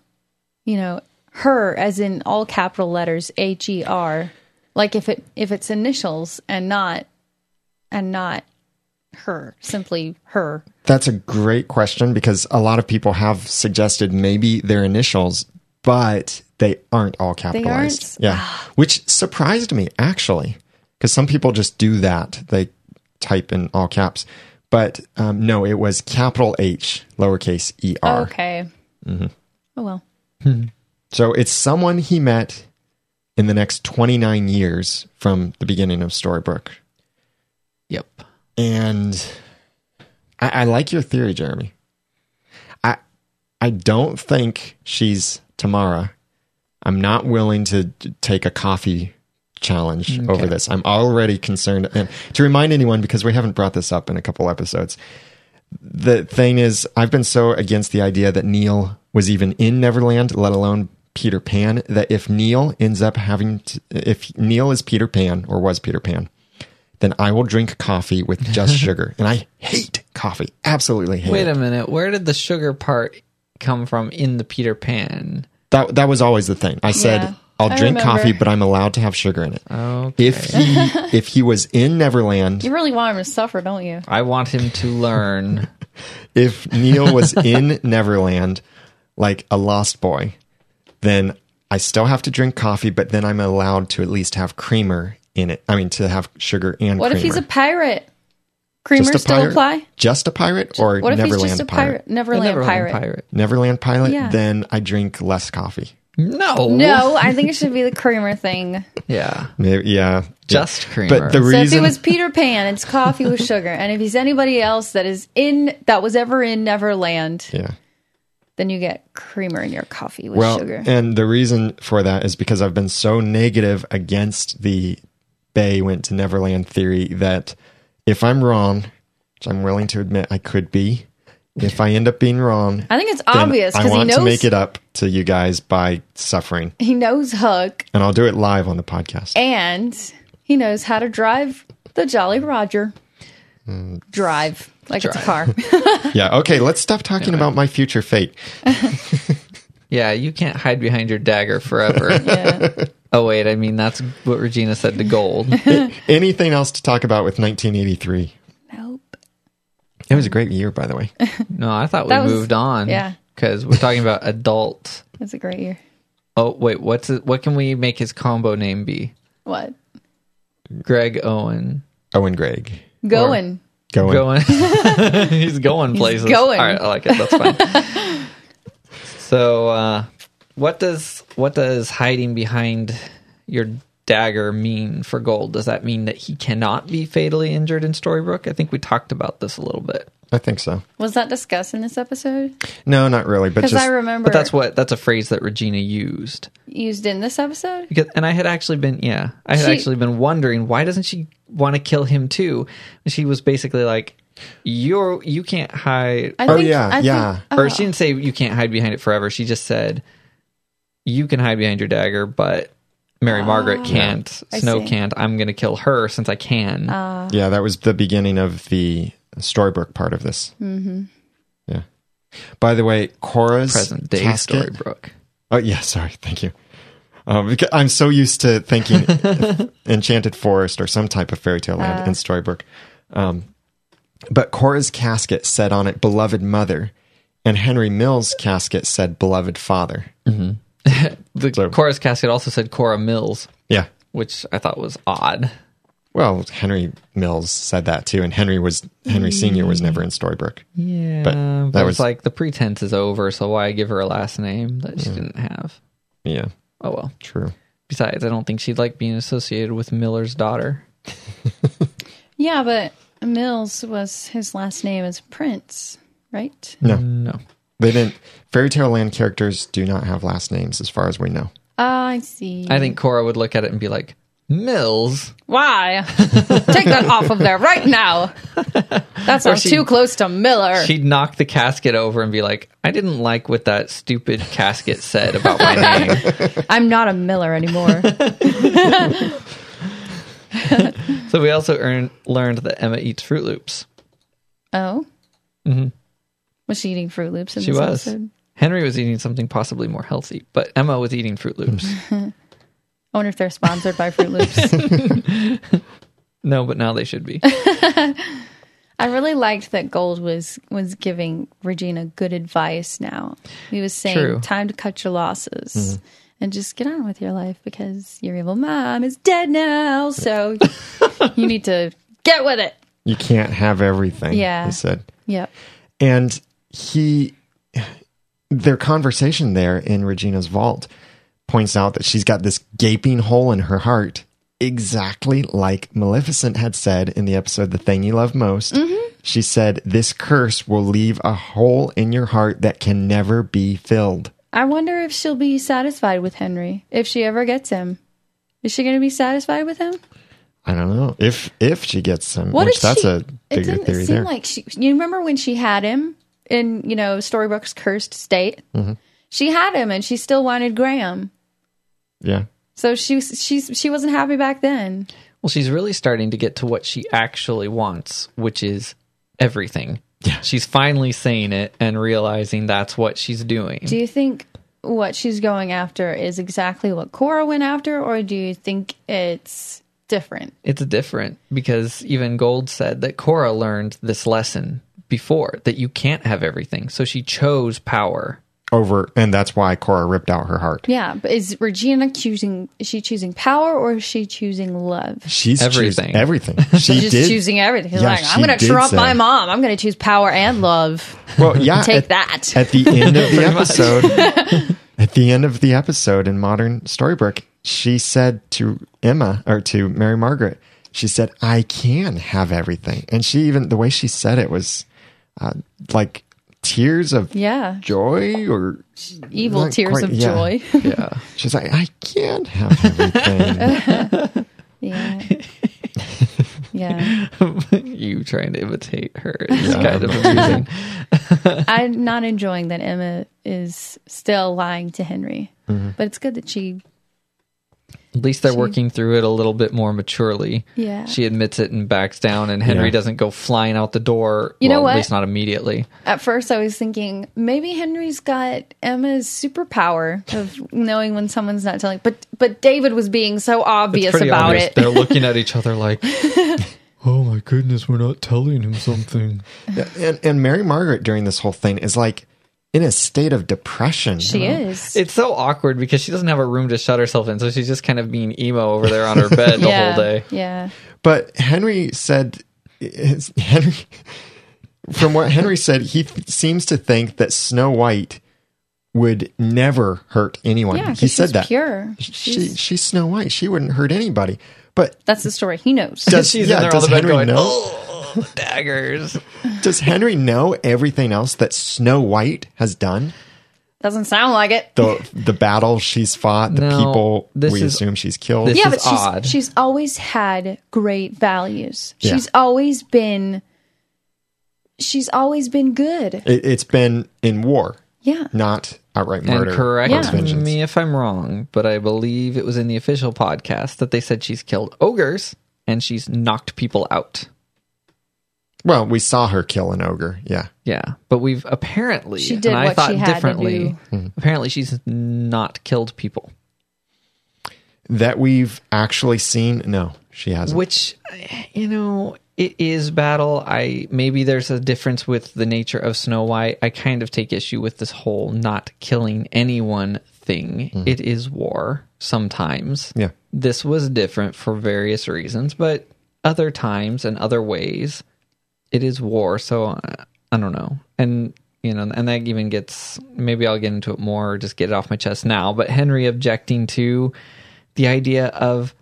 you know, her as in all capital letters H E R, like if it if it's initials and not and not her, simply her. That's a great question because a lot of people have suggested maybe their initials, but they aren't all capitalized. aren't? Yeah. Which surprised me actually, because some people just do that. They type in all caps. But um, no, it was capital H, lowercase e r. Okay. Mm-hmm. Oh well. So it's someone he met in the next 29 years from the beginning of Storybrooke. Yep. And I, I like your theory, Jeremy. I I don't think she's Tamara. I'm not willing to take a coffee challenge over this. I'm already concerned. And to remind anyone, because we haven't brought this up in a couple episodes, the thing is, I've been so against the idea that Neal was even in Neverland, let alone Peter Pan, that if Neal ends up having, to, if Neal is Peter Pan or was Peter Pan, then I will drink coffee with just sugar. And I hate coffee. Absolutely hate Wait it. a minute. Where did the sugar part come from in the Peter Pan? That, that was always the thing. I said, Yeah, I'll drink coffee, but I'm allowed to have sugar in it. Okay. If he, if he was in Neverland, You really want him to suffer, don't you? I want him to learn. if Neal was in Neverland like a lost boy, then I still have to drink coffee, but then I'm allowed to at least have creamer in it. I mean, to have sugar and What creamer. if he's a pirate? Creamer just a still pirate? apply? Just a pirate or What if Neverland he's just a pirate? Neverland, Neverland pirate. Neverland pilot, Yeah. then I drink less coffee. No. No, I think it should be the creamer thing. Yeah. Maybe, yeah. Just creamer. But the So if reason it was Peter Pan, it's coffee with sugar, and if he's anybody else that is in that was ever in Neverland, yeah. then you get creamer in your coffee with Well, sugar. and the reason for that is because I've been so negative against the Bae went to Neverland theory that if I'm wrong, which I'm willing to admit I could be, if I end up being wrong, I think it's obvious I because he want knows to make it up to you guys by suffering, he knows Hook and I'll do it live on the podcast. and he knows how to drive the Jolly Roger. Mm. Drive like it's a car. yeah. Okay. Let's stop talking about my future fate. Yeah, you can't hide behind your dagger forever. yeah. oh wait, I mean that's what Regina said to Gold. Anything else to talk about with 1983? Nope. It was a great year, by the way. No, I thought we That was- moved on. yeah. Because we're talking about adult. That's a great year. Oh wait, what's it, what can we make his combo name be? What? Greg Owen. Owen Greg Going. going. Going. He's going places. going. All right, I like it. That's fine. so, uh, what does what does hiding behind your dagger mean for Gold? Does that mean that he cannot be fatally injured in Storybrooke? I think we talked about this a little bit. I think so. Was that discussed in this episode? No, not really, but Because just I remember But that's what that's a phrase that Regina used. used in this episode. Because, and I had actually been, yeah, I had She- actually been wondering why doesn't she want to kill him too? And she was basically like, "You're you can't hide," I Oh, think, yeah, I yeah. Think, or oh. she didn't say you can't hide behind it forever. She just said you can hide behind your dagger, but Mary Margaret can't. I Snow see. can't. I'm going to kill her since I can. yeah, that was the beginning of the Storybrooke part of this. Mm-hmm. Yeah. By the way, Cora's Present day casket. Storybrooke. Oh yeah, sorry, thank you. Um, because I'm so used to thinking Enchanted Forest or some type of fairy tale land in Storybrooke. Um, But Cora's casket said on it "Beloved Mother," and Henry Mills' casket said "Beloved Father." The So- Cora's casket also said Cora Mills, Yeah. which I thought was odd. Well, Henry Mills said that too, and Henry was Henry Senior was never in Storybrooke. Yeah, But but, that it's was- like the pretense is over, so why give her a last name that she didn't have? Yeah, Oh well. true. Besides, I don't think she'd like being associated with Miller's daughter. Yeah, but Mills was his last name is Prince, right? No, No. They didn't. Fairy Tale Land characters do not have last names, as far as we know. Ah, I see. I think Cora would look at it and be like, Mills? Why? Take that off of there right now. That sounds too close to Miller. She'd knock the casket over and be like, I didn't like what that stupid casket said about my name. I'm not a Miller anymore. so we also earn, learned that Emma eats Fruit Loops. oh. Was she eating Fruit Loops in. She this was. episode? Henry was eating something possibly more healthy, but Emma was eating Fruit Loops. I wonder if they're sponsored by Fruit Loops. no, but now they should be. I really liked that Gold was was giving Regina good advice now. He was saying True. time to cut your losses Mm-hmm. and just get on with your life because your evil mom is dead now. So you need to get with it. You can't have everything. Yeah. he said. Yep. and he their conversation there in regina's vault points out that she's got this gaping hole in her heart exactly like maleficent had said in the episode the thing you love most mm-hmm. she said this curse will leave a hole in your heart that can never be filled I wonder if she'll be satisfied with Henry if she ever gets him. Is she going to be satisfied with him? i don't know if if she gets him What which that's she, a it bigger didn't theory seem there like she. You remember when she had him in you know Storybrooke's cursed state? Mm-hmm. She had him, and she still wanted Graham. yeah So she was- she's she wasn't happy back then. Well, she's really starting to get to what she actually wants, which is everything. Yeah. She's finally saying it and realizing that's what she's doing. Do you think what she's going after is exactly what Cora went after, or do you think it's different? it's different because even Gold said that Cora learned this lesson before that you can't have everything. So she chose power. over and that's why cora ripped out her heart Yeah, but is Regina choosing? Is she choosing power or is she choosing love? she's Everything. everything everything she She's just did choosing everything. She's Yeah, like, I'm going to did trump say- my mom. I'm going to choose power and love. Well, yeah. Take at, that. At the end of the episode, at the end of the episode in Modern Storybrooke, she said to Emma or to Mary Margaret, she said, "I can have everything," and she even the way she said it was uh, like tears of Yeah, joy or evil tears quite- of yeah. joy. Yeah. she's like, "I can't have everything." yeah, yeah. you trying to imitate her is kind of amusing. I'm not enjoying that Emma is still lying to Henry, Mm-hmm. but it's good that she. At least they're working through it a little bit more maturely. Yeah. She admits it and backs down, and Henry Yeah. doesn't go flying out the door. You know what? At least not immediately. At first, I was thinking maybe Henry's got Emma's superpower of knowing when someone's not telling. But but David was being so obvious Pretty about obvious. it. They're looking at each other like, "Oh my goodness, we're not telling him something." Yeah, and, and Mary Margaret during this whole thing is like in a state of depression. She is. It's so awkward because she doesn't have a room to shut herself in, so she's just kind of being emo over there on her bed the yeah, whole day. Yeah. But Henry said, Henry, from what Henry said, he th- seems to think that Snow White would never hurt anyone. Yeah, 'cause he said she's that. pure. She, She's- she's Snow White. She wouldn't hurt anybody. But That's the story he knows. does, She's yeah, in there on does the bed Henry going, know? Oh! "Oh, daggers." Does Henry know everything else that Snow White has done? Doesn't sound like it. The the battles she's fought, the No, people this we is- assume she's killed. this- yeah, is but she's odd. she's always had great values. Yeah. She's always been she's always been good. it, it's been in war, Yeah. not outright murder. And correct or vengeance. me if I'm wrong, but I believe it was in the official podcast that they said she's killed ogres and she's knocked people out. Well, we saw her kill an ogre. Yeah. Yeah, but we've apparently She did and I what thought she had to differently. do. Hmm. Apparently, she's not killed people. That we've actually seen? No. she hasn't. Which, you know, it is battle. I maybe there's a difference with the nature of Snow White. I kind of take issue with this whole not killing anyone thing. Hmm. It is war sometimes. Yeah. This was different for various reasons, but other times and other ways, it is war. So uh, I don't know. And you know, and that even gets maybe I'll get into it more or just get it off my chest now. But Henry objecting to the idea of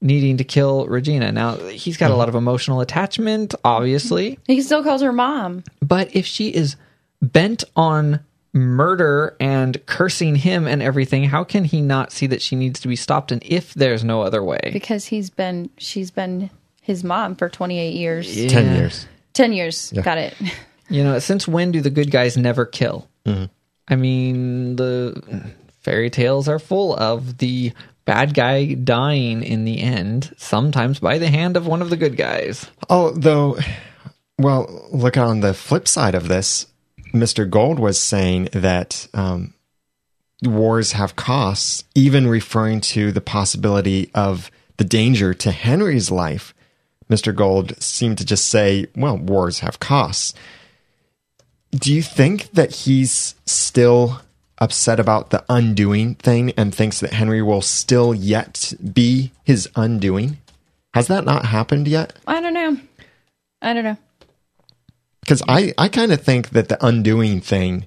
needing to kill Regina. Now he's got a lot of emotional attachment, obviously, He still calls her mom but if she is bent on murder and cursing him and everything, how can he not see that she needs to be stopped? And if there's no other way, because he's been she's been his mom for 28 years. Ten years. 10 years. Got it. You know, since when do the good guys never kill? Mm-hmm. I mean, the fairy tales are full of the bad guy dying in the end, sometimes by the hand of one of the good guys. Although, well, look on the flip side of this. Mr. Gold was saying that um, wars have costs, even referring to the possibility of the danger to Henry's life. Mr. Gold seemed to just say, well, wars have costs. Do you think that he's still upset about the undoing thing and thinks that Henry will still yet be his undoing? Has that not happened yet? I don't know. I don't know. because I, I kind of think that the undoing thing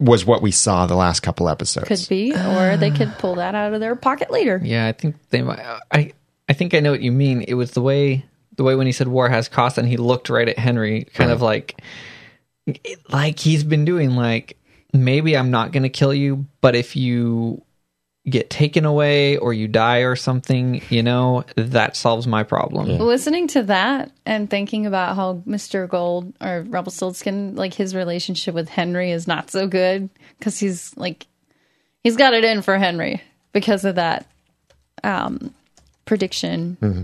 was what we saw the last couple episodes. Could be, or they could pull that out of their pocket later. Yeah, I think they might. I I think I know what you mean. It was the way the way when he said war has cost, and he looked right at Henry, kind of like like he's been doing. Like maybe I'm not going to kill you, but if you get taken away or you die or something, you know that solves my problem. Listening to that and thinking about how Mr. Gold or Rumpelstiltskin, like his relationship with Henry is not so good because he's like, he's got it in for Henry because of that um, prediction mm-hmm.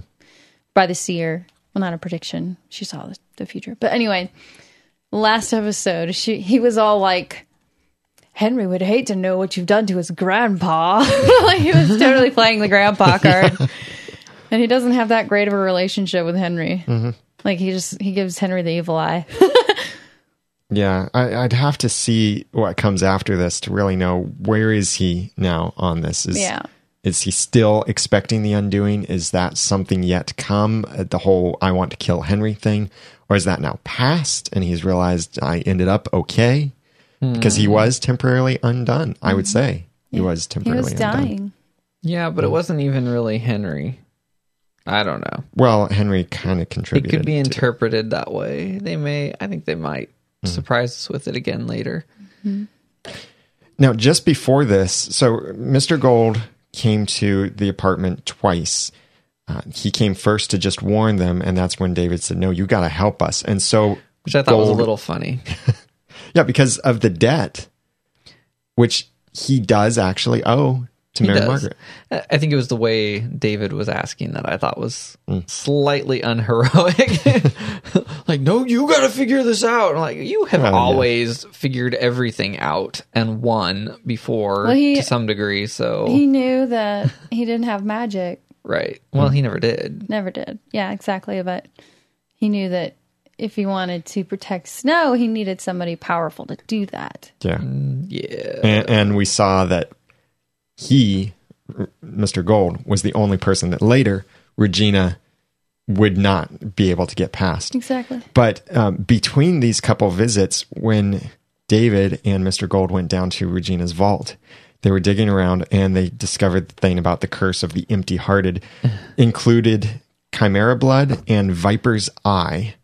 by the seer. Well, not a prediction. She saw the, the future. But anyway, last episode, she he was all like, Henry would hate to know what you've done to his grandpa. like he was totally playing the grandpa card. And he doesn't have that great of a relationship with Henry. Mm-hmm. Like he just he gives Henry the evil eye. Yeah, I, I'd have to see what comes after this to really know where is he now on this. Is, Yeah. Is he still expecting the undoing? Is that something yet to come? Uh, The whole "I want to kill Henry" thing, or is that now past and he's realized I ended up okay hmm. because he was temporarily undone? I would hmm. say he was He temporarily was undone. dying. Yeah, but it wasn't even really Henry. I don't know. Well, Henry kind of contributed. It could be interpreted that way. They may. I think they might hmm. surprise us with it again later. Now, just before this, so Mr. Gold came to the apartment twice. Uh, he came first to just warn them, and that's when David said, "No, you got to help us." And so, which I thought was a little funny. yeah, because of the debt, which he does actually owe to He Mary does. Margaret. I I think it was the way David was asking that I thought was Mm. slightly unheroic. like, no, you got to figure this out. I'm like, you have Well, yeah. always figured everything out and won before Well, he- to some degree. So, He knew that he didn't have magic. right. Well, he never did. Never did. Yeah, exactly. But he knew that if he wanted to protect Snow, he needed somebody powerful to do that. Yeah, Yeah. and, and we saw that he, Mr. Gold, was the only person that later Regina would not be able to get past. Exactly. But um, between these couple visits, when David and Mr. Gold went down to Regina's vault, they were digging around and they discovered the thing about the curse of the empty hearted included chimera blood and viper's eye.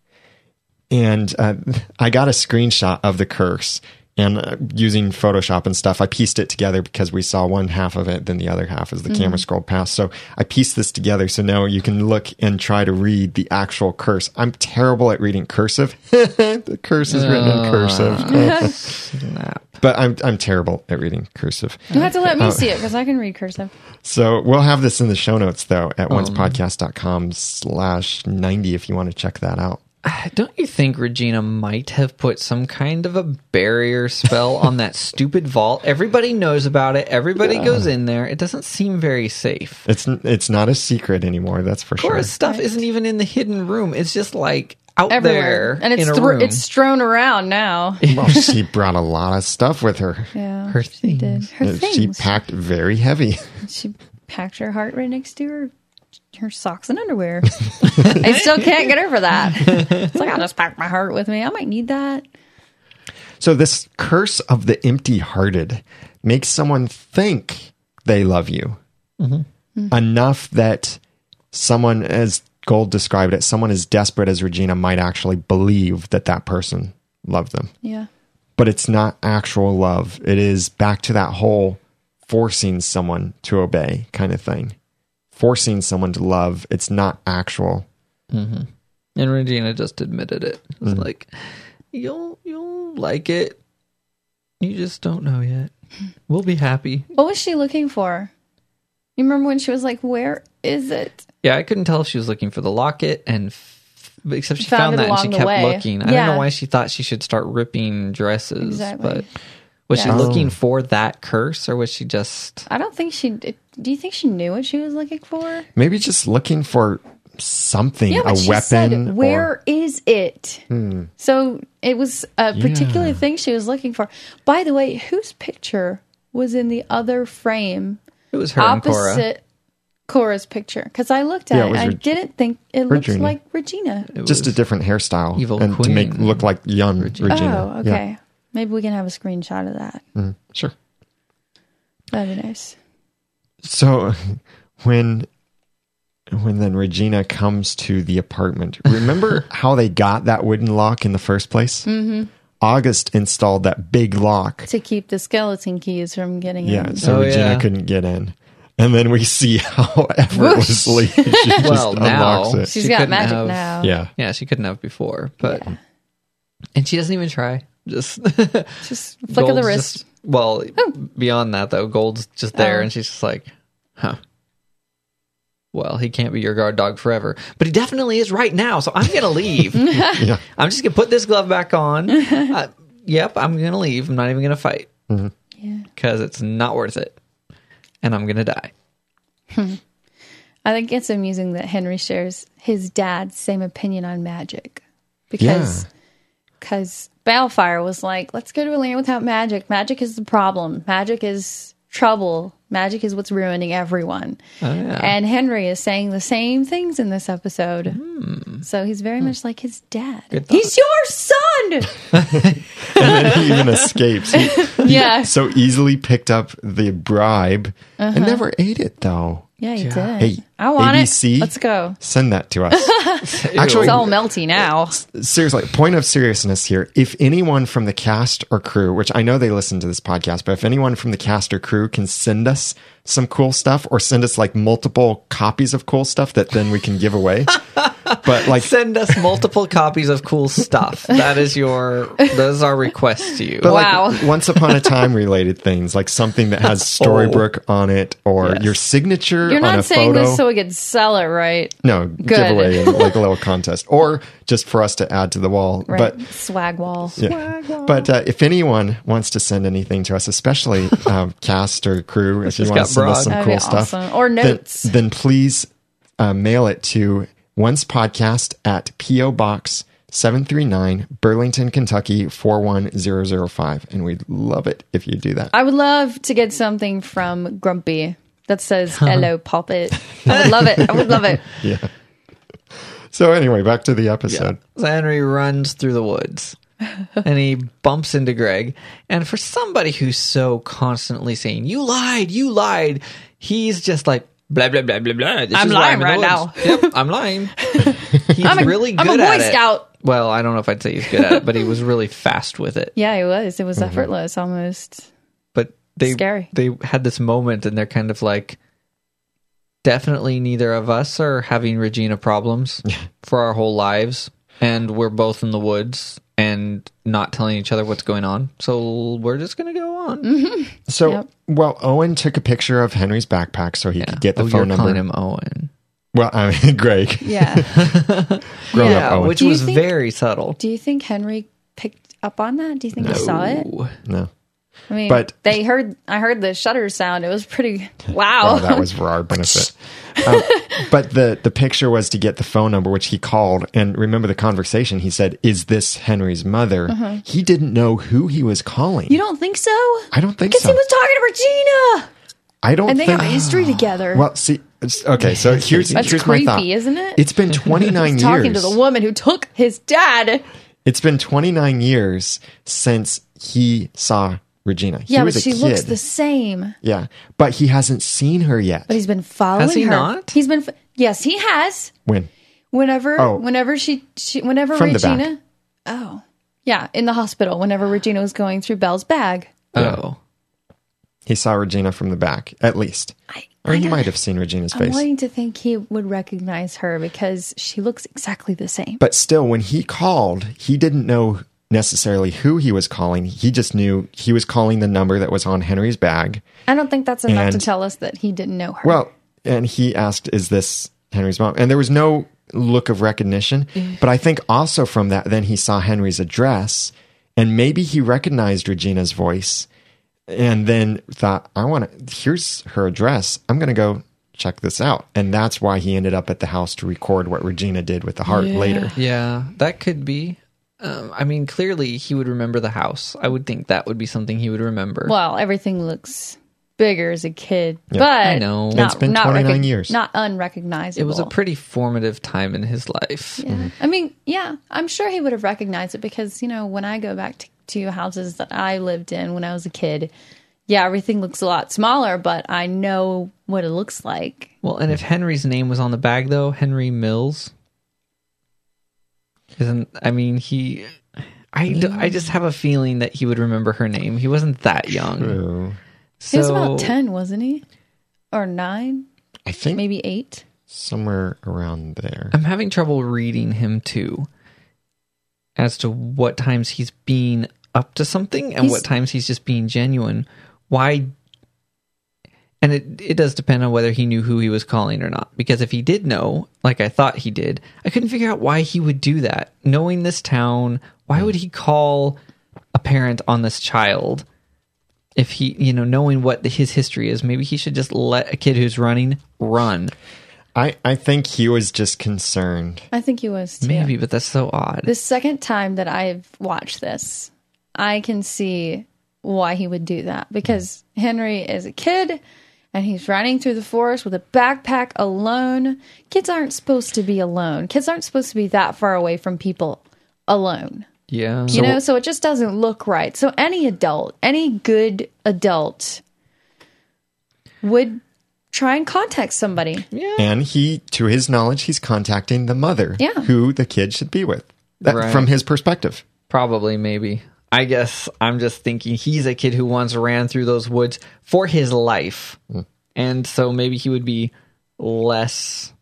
And uh, I got a screenshot of the curse. And uh, using Photoshop and stuff, I pieced it together because we saw one half of it, then the other half as the camera scrolled past. So I pieced this together so now you can look and try to read the actual curse. I'm terrible at reading cursive. the curse is written in cursive, but I'm I'm terrible at reading cursive. You have to let me see it because I can read cursive. So we'll have this in the show notes though at oncepodcast.com slash 90 if you want to check that out. Don't you think Regina might have put some kind of a barrier spell on that stupid vault? Everybody knows about it. Everybody goes in there. It doesn't seem very safe. It's it's not a secret anymore. That's for sure. Cora's stuff isn't even in the hidden room. It's just like out Everywhere. there and it's in a thro- room. it's strewn around now. Well, she brought a lot of stuff with her. Yeah. Her she did. things. Her Uh, things. She packed very heavy. She packed her heart right next to her her socks and underwear. I still can't get over that. It's like I'll just pack my heart with me. I might need that. So this curse of the empty-hearted makes someone think they love you mm-hmm. enough that someone, as Gold described it, someone as desperate as Regina might actually believe that that person loved them. Yeah. But it's not actual love. It is back to that whole forcing someone to obey kind of thing. Forcing someone to love. It's not actual. And Regina just admitted it. It's Mm-hmm. like you'll you'll like it. You just don't know yet. We'll be happy. What was she looking for? You remember when she was like, "Where is it?" Yeah, I couldn't tell if she was looking for the locket and f- except she Found found, that and she kept way. looking. I don't know why she thought she should start ripping dresses, Exactly. but was she looking Oh. for that curse or was she just I don't think she. Do you think she knew what she was looking for? Maybe just looking for something, Yeah, a but she weapon. said, "Where or- is it?" Hmm. So it was a particular Yeah. thing she was looking for. By the way, whose picture was in the other frame it was her and Cora? opposite Cora's picture? Because I looked at Yeah, it it, I Reg- didn't think it looked Regina. like Regina. It just a different hairstyle Evil and to make look like young Regina. Oh, okay. Yeah. Maybe we can have a screenshot of that. Sure. That'd be nice. So when when then Regina comes to the apartment, remember how they got that wooden lock in the first place? Mm-hmm. August installed that big lock. To keep the skeleton keys from getting Yeah, in. so Oh, Regina yeah. couldn't get in. And then we see how effortlessly she just Well, now- unlocks it. She's She got magic have- now. Yeah. Yeah, she couldn't have before, but and she doesn't even try. Just Just flick of the wrist. just- well, beyond that though, Gold's just there, Oh. and she's just like, "Huh." Well, he can't be your guard dog forever, but he definitely is right now. So I'm gonna leave. Yeah. I'm just gonna put this glove back on. Uh, yep, I'm gonna leave. I'm not even gonna fight Yeah. because it's not worth it, and I'm gonna die. I think it's amusing that Henry shares his dad's same opinion on magic because Yeah. because Baelfire was like, let's go to a land without magic. Magic is the problem. Magic is trouble. Magic is what's ruining everyone. Oh, yeah. And Henry is saying the same things in this episode. So he's very much like his dad. Hmm. He's your son. and then he even escapes. He yeah. so easily picked up the bribe Uh-huh. and never ate it though. Yeah, he did. Hey, I want ABC? it. Let's go. Send that to us. Actually, It's all melty now. seriously, point of seriousness here. If anyone from the cast or crew, which I know they listen to this podcast, but if anyone from the cast or crew can send us some cool stuff or send us like multiple copies of cool stuff that then we can give away. but like Send us multiple copies of cool stuff. That is your. That is our request to you. But Wow. like once upon a time related things, like something that has Storybrooke oh. on it or Yes. your signature You're on a saying photo. this so we could sell it, right? no, giveaway and like a little contest or just for us to add to the wall. Right. But Swag wall. yeah. But uh, if anyone wants to send anything to us, especially um, cast or crew, if you want to send us broad. some That'd cool be stuff, awesome. Or then- notes. then, please uh, mail it to Once Podcast at PO Box seven three nine Burlington, Kentucky four one zero zero five, and we'd love it if you do that. I would love to get something from Grumpy that says "Hello, Puppet." I would love it. I would love it. yeah. So anyway, back to the episode. So Henry runs through the woods and he bumps into Greg. And for somebody who's so constantly saying, You lied, you lied, he's just like, blah, blah, blah, blah, blah. This I'm is lying in the right now. Yep, I'm lying. He's I'm a, really good I'm a Boy at it. Scout. Well, I don't know if I'd say he's good at it, but he was really fast with it. Yeah, it was. It was Mm-hmm. effortless almost. But they Scary. they had this moment and they're kind of like definitely neither of us are having Regina problems for our whole lives and we're both in the woods and not telling each other what's going on. So we're just going to go on. Mm-hmm. So Yep. well, Owen took a picture of Henry's backpack so he could get the oh, phone you're calling number. him Owen. Well, I mean, Greg. Yeah. Grown Yeah, up Owen. which was think- very subtle. Do you think Henry picked up on that? Do you think he saw it? No. I mean, But- they heard. I heard the shutter sound. It was pretty. Wow. Oh, that was for our benefit. Um, but the the picture was to get the phone number, which he called. And remember the conversation. He said, "Is this Henry's mother?" He didn't know who he was calling. Uh-huh. you don't think so? I don't think so. Because so. he was talking to Regina, I don't and they think. have history together. well, see, okay. So here's That's here's my thought. creepy, isn't it? It's been 29 years. talking to the woman who took his dad. It's been 29 years since he saw Regina. He Yeah, was but a she kid. looks the same. yeah, but he hasn't seen her yet. But he's been following Has he her. not? He's been. f- Yes, he has. when? Whenever, Oh. whenever she, she whenever From the back. Regina. Oh, yeah, in the hospital. Whenever Regina was going through Belle's bag. Oh. He saw Regina from the back, at least. I, Or I he got- might have seen Regina's face. I'm face. wanting to think he would recognize her because she looks exactly the same. But still, when he called, he didn't know necessarily who he was calling. He just knew he was calling the number that was on Henry's bag. I don't think that's enough to tell us that he didn't know her. Well, and he asked, Is this Henry's mom? And there was no look of recognition. But I think also from that, then he saw Henry's address and maybe he recognized Regina's voice and then thought, I want to, here's her address. I'm going to go check this out. And that's why he ended up at the house to record what Regina did with the heart later. Yeah, that could be. Um, I mean, clearly he would remember the house. I would think that would be something he would remember. well, everything looks bigger as a kid, but I know. not, It's been not 29 years. not unrecognizable. it was a pretty formative time in his life. Yeah. I mean, yeah, I'm sure he would have recognized it because, you know, when I go back to, to houses that I lived in when I was a kid, yeah, everything looks a lot smaller, but I know what it looks like. Well, and if Henry's name was on the bag, though, Henry Mills, isn't? I mean, he. I I mm. just have a feeling that he would remember her name. He wasn't that young. True. He was about 10, wasn't he? Or 9, I think maybe 8. somewhere around there. I'm having trouble reading him too, as to what times he's being up to something and He's- what times he's just being genuine. Why? And it it does depend on whether he knew who he was calling or not. Because if he did know, like I thought he did, I couldn't figure out why he would do that. Knowing this town, why would he call a parent on this child? If he, you know, knowing what his history is, maybe he should just let a kid who's running run. I, I think he was just concerned. I think he was too. Maybe, but that's so odd. The second time that I've watched this, I can see why he would do that because Henry is a kid and he's running through the forest with a backpack alone. Kids aren't supposed to be alone. Kids aren't supposed to be that far away from people alone. yeah. You know, so it just doesn't look right. So any adult, any good adult would try and contact somebody. Yeah. And he, to his knowledge, he's contacting the mother Yeah. who the kid should be with. That, Right. From his perspective. Probably, maybe. I guess I'm just thinking he's a kid who once ran through those woods for his life. Hmm. And so maybe he would be less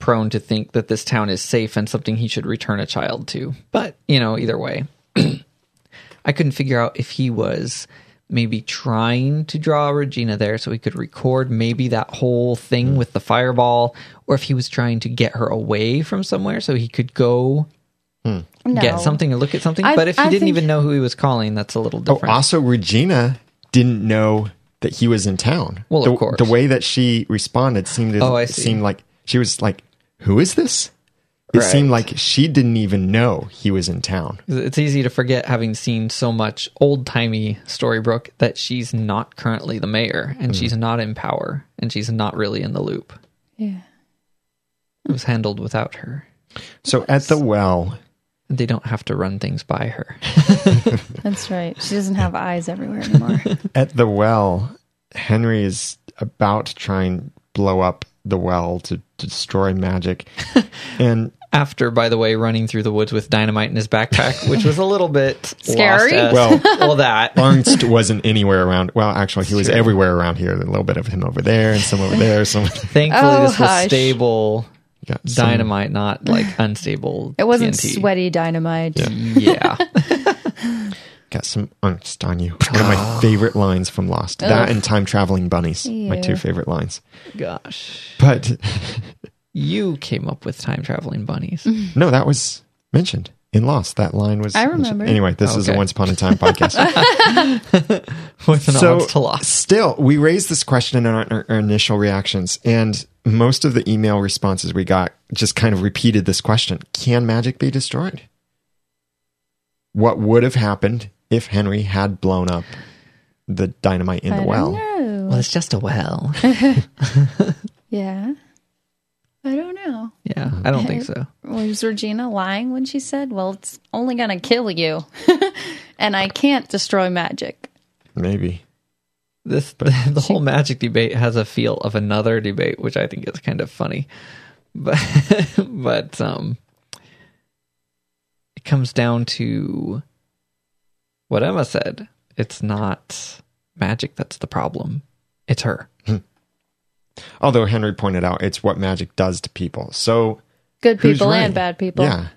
prone to think that this town is safe and something he should return a child to. But, you know, either way, I couldn't figure out if he was maybe trying to draw Regina there so he could record maybe that whole thing hmm. with the fireball, or if he was trying to get her away from somewhere so he could go No. get something or look at something. I- but if he I didn't think- even know who he was calling, that's a little Oh, different. also, Regina didn't know that he was in town. Well, the, of course. The way that she responded seemed to Oh, seemed like she was like, "Who is this?" It Right. seemed like she didn't even know he was in town. It's easy to forget, having seen so much old timey Storybrooke, that she's not currently the mayor and mm-hmm. she's not in power and she's not really in the loop. Yeah. It was handled without her. So at the well, They don't have to run things by her. That's right. She doesn't have eyes everywhere anymore. at the well, Henry is about to try and blow up the well to, to destroy magic, and After, by the way, running through the woods with dynamite in his backpack, which was a little bit Scary? lost us. Well- well, that Arzt wasn't anywhere around. Well, actually, he was True. everywhere around here. A little bit of him over there, and some over there. Some thankfully Oh, this was oh, hush. stable got some- dynamite, not like unstable. It wasn't TNT. sweaty dynamite. Yeah. Got some Arzt on you. One of my favorite lines from Lost. That and time traveling bunnies. My two favorite lines. Gosh. But You came up with time traveling bunnies. No, that was mentioned in Lost. That line was. I mentioned. remember. Anyway, this is a Once Upon a Time podcast. with an so odds to loss. still, we raised this question in our, our, our initial reactions, and most of the email responses we got just kind of repeated this question: Can magic be destroyed? What would have happened if Henry had blown up the dynamite in I the don't well? know. Well, it's just a well. Yeah. I don't know. yeah, I don't think so. Was Regina lying when she said, "Well, it's only going to kill you, and I can't destroy magic"? Maybe. This the whole magic debate has a feel of another debate, which I think is kind of funny. But but um it comes down to what Emma said. It's not magic that's the problem. It's her. Although Henry pointed out it's what magic does to people. So Good people right? and bad people. Yeah.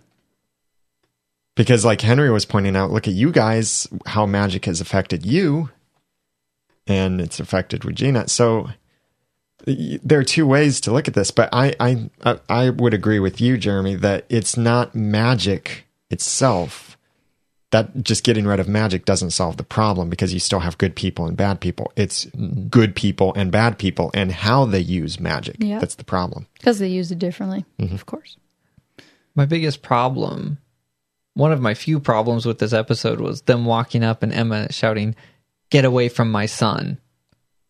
Because like Henry was pointing out, look at you guys, how magic has affected you and it's affected Regina. So there are two ways to look at this, but I, I, I- I would agree with you, Jeremy, that it's not magic itself. That just getting rid of magic doesn't solve the problem because you still have good people and bad people. It's good people and bad people and how they use magic. Yeah. That's the problem. because they use it differently, Mm-hmm. of course. My biggest problem, one of my few problems with this episode was them walking up and Emma shouting, Get away from my son.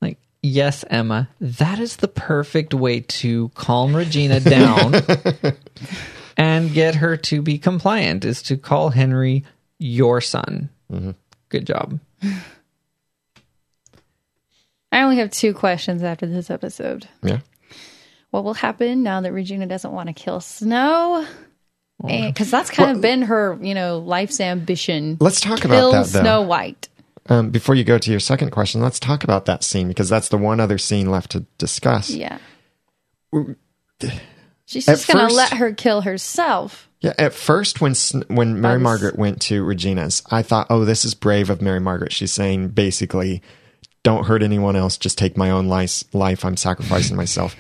Like, yes, Emma, that is the perfect way to calm Regina down and get her to be compliant, is to call Henry your son. Good job. I only have two questions after this episode. Yeah. What will happen now that Regina doesn't want to kill Snow? Because that's kind of been her, you know, life's ambition. Let's talk about Kill that though. Snow White. Um, before you go to your second question, let's talk about that scene because that's the one other scene left to discuss. Yeah. She's At just going to let her kill herself. Yeah, at first, when when Mary was- Margaret went to Regina's, I thought, "Oh, this is brave of Mary Margaret." She's saying basically, "Don't hurt anyone else. Just take my own life. Life. I'm sacrificing myself."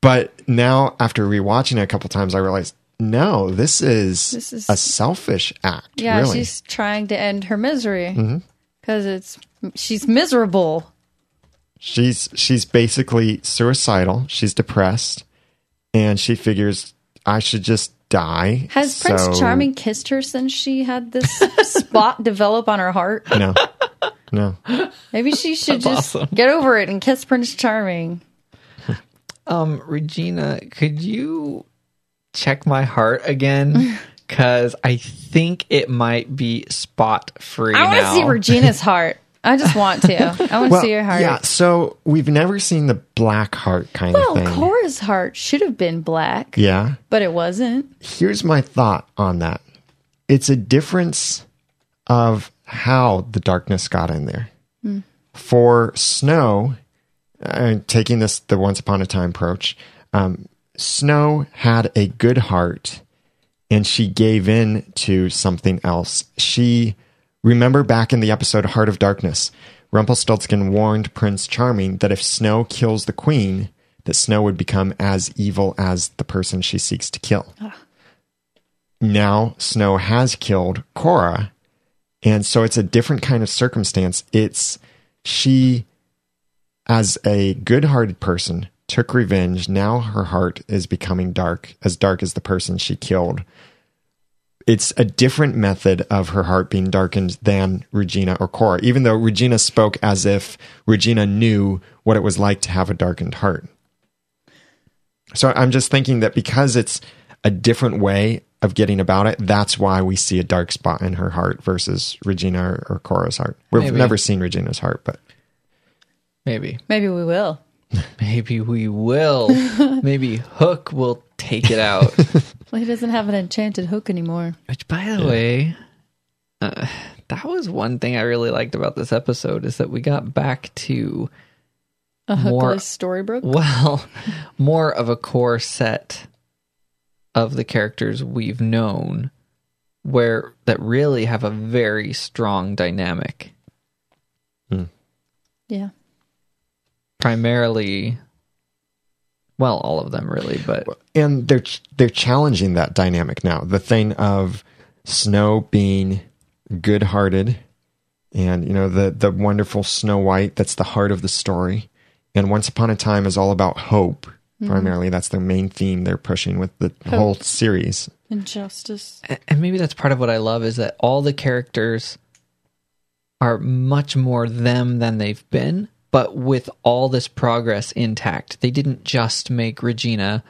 But now, after rewatching it a couple times, I realized, no, this is, This is- a selfish act. Yeah, really. she's trying to end her misery Mm-hmm. because it's she's miserable. she's she's basically suicidal. She's depressed, and she figures I should just die. Has Prince Charming kissed her since she had this spot develop on her heart? No, no. Maybe she should just awesome. get over it and kiss Prince Charming. Um, Regina, could you check my heart again? Because I think it might be spot free I want to see Regina's heart. I just want to. I want to see her heart. yeah. So we've never seen the black heart kind well, of thing. Well, Cora's heart should have been black, Yeah. but it wasn't. Here's my thought on that. It's a difference of how the darkness got in there. For Snow, uh, taking this the Once Upon a Time approach, um, Snow had a good heart and she gave in to something else. She, remember back in the episode Heart of Darkness, Rumpelstiltskin warned Prince Charming that if Snow kills the queen, that Snow would become as evil as the person she seeks to kill. Ah. Now Snow has killed Cora, and so it's a different kind of circumstance. It's she, as a good hearted person, took revenge. Now her heart is becoming dark, as dark as the person she killed. It's a different method of her heart being darkened than Regina or Cora, even though Regina spoke as if Regina knew what it was like to have a darkened heart. So I'm just thinking that because it's a different way of getting about it, that's why we see a dark spot in her heart versus Regina or, or Cora's heart. We've Maybe. never seen Regina's heart, but Maybe. Maybe we will. Maybe we will. Maybe Hook will take it out. Well, he doesn't have an enchanted hook anymore. Which, by the way, uh, that was one thing I really liked about this episode is that we got back to A More- hookless Storybrooke. well, more of a core set of the characters we've known, where that really have a very strong dynamic. Yeah. Primarily, well, all of them really, but and they're they're challenging that dynamic now. The thing of Snow being good-hearted, and you know the the wonderful Snow White. That's the heart of the story. And Once Upon a Time is all about hope. Mm-hmm. Primarily, that's their main theme they're pushing with the whole series. Injustice. and maybe that's part of what I love is that all the characters are much more them than they've been, but with all this progress intact. They didn't just make Regina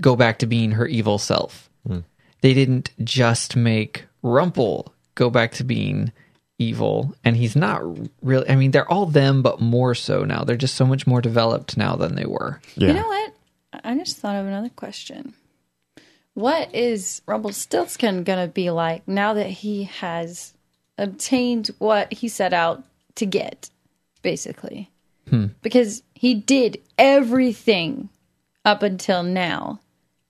go back to being her evil self. Hmm. They didn't just make Rumple go back to being evil, and he's not really. I mean, they're all them, but more so now. They're just so much more developed now than they were. Yeah, You know what? I just thought of another question. What is Rumpelstiltskin going to be like now that he has obtained what he set out to get, basically? Because he did everything up until now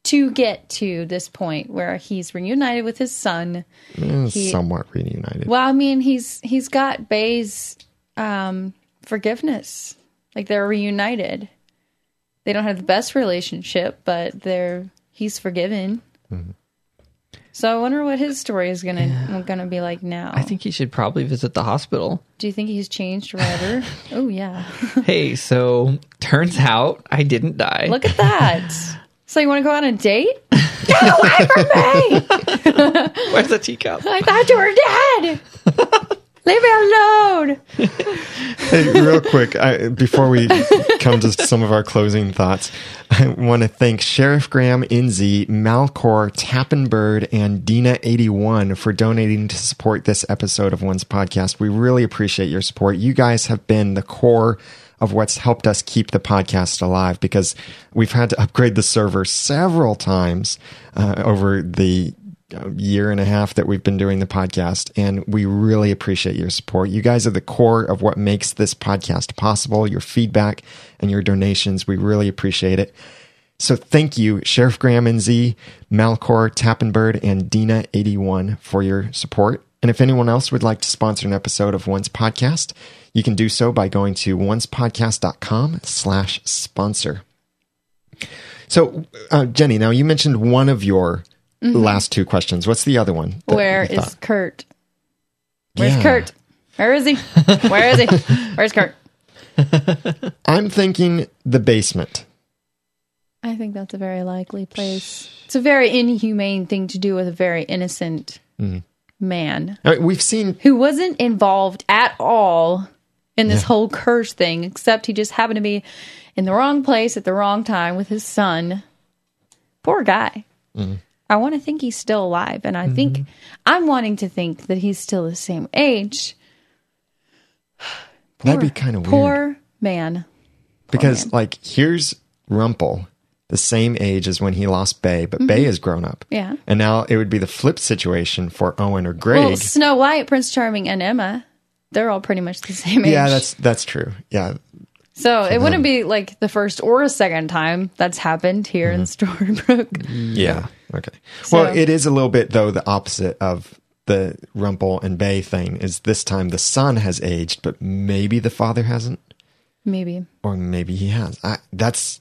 to get to this point where he's reunited with his son. He- somewhat reunited. Well, I mean, he's he's got Bae's um, forgiveness. Like they're reunited. They don't have the best relationship, but they're he's forgiven. So I wonder what his story is gonna gonna be like now. I think he should probably visit the hospital. Do you think he's changed forever? oh yeah, hey, so turns out I didn't die. look at that. So you want to go on a date? Get away from me! Where's the teacup? I thought you were dead. Leave me alone. Hey, real quick, I, before we come to some of our closing thoughts, I want to thank Sheriff Graham Inzi, Malcor, Tappenbird, and Dina81 for donating to support this episode of Once Podcast. We really appreciate your support. You guys have been the core of what's helped us keep the podcast alive because we've had to upgrade the server several times uh, over the year and a half that we've been doing the podcast, and we really appreciate your support. You guys are the core of what makes this podcast possible. Your feedback and your donations, we really appreciate it. So thank you, Sheriff Graham and Z, Malcor, Tappenbird, and Dina81 for your support. And if anyone else would like to sponsor an episode of Once Podcast, you can do so by going to oncepodcast.com slash sponsor. So, uh, Jenny, now you mentioned one of your Mm-hmm. last two questions. What's the other one? Where is? Kurt? Where's Yeah. Kurt? Where is he? Where is he? Where's Kurt? I'm thinking the basement. I think that's a very likely place. It's a very inhumane thing to do with a very innocent mm-hmm. man I mean, we've seen who wasn't involved at all in this whole curse thing, except he just happened to be in the wrong place at the wrong time with his son. Poor guy. Mm-hmm. I want to think he's still alive, and I think I'm wanting to think that he's still the same age. that'd be kind of weird Poor man. because, like, here's Rumple, the same age as when he lost Bae, but Bae has grown up. Mm-hmm. Yeah. And now it would be the flip situation for Owen or Greg. Well, Snow White, Prince Charming, and Emma, they're all pretty much the same age. yeah, that's that's true. Yeah, so it wouldn't be like the first or a second time that's happened here in Storybrooke. yeah. Okay. Well, it is a little bit though the opposite of the Rumple and Bae thing. Is this time the son has aged, but maybe the father hasn't, Maybe. or maybe he has. I, that's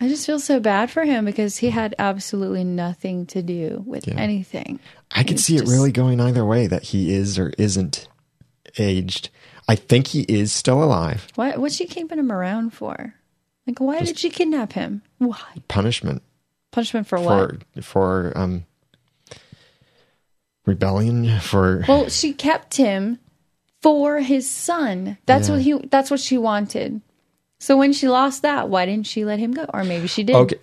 I just feel so bad for him because he had absolutely nothing to do with anything. I could He's see it really going either way that he is or isn't aged. I think he is still alive. What? what's she keeping him around for? Like, why did she kidnap him? Why? Punishment Punishment for what? for for um rebellion for Well, she kept him for his son. That's Yeah. what he. That's what she wanted. So when she lost that, why didn't she let him go? Or maybe she did. Okay,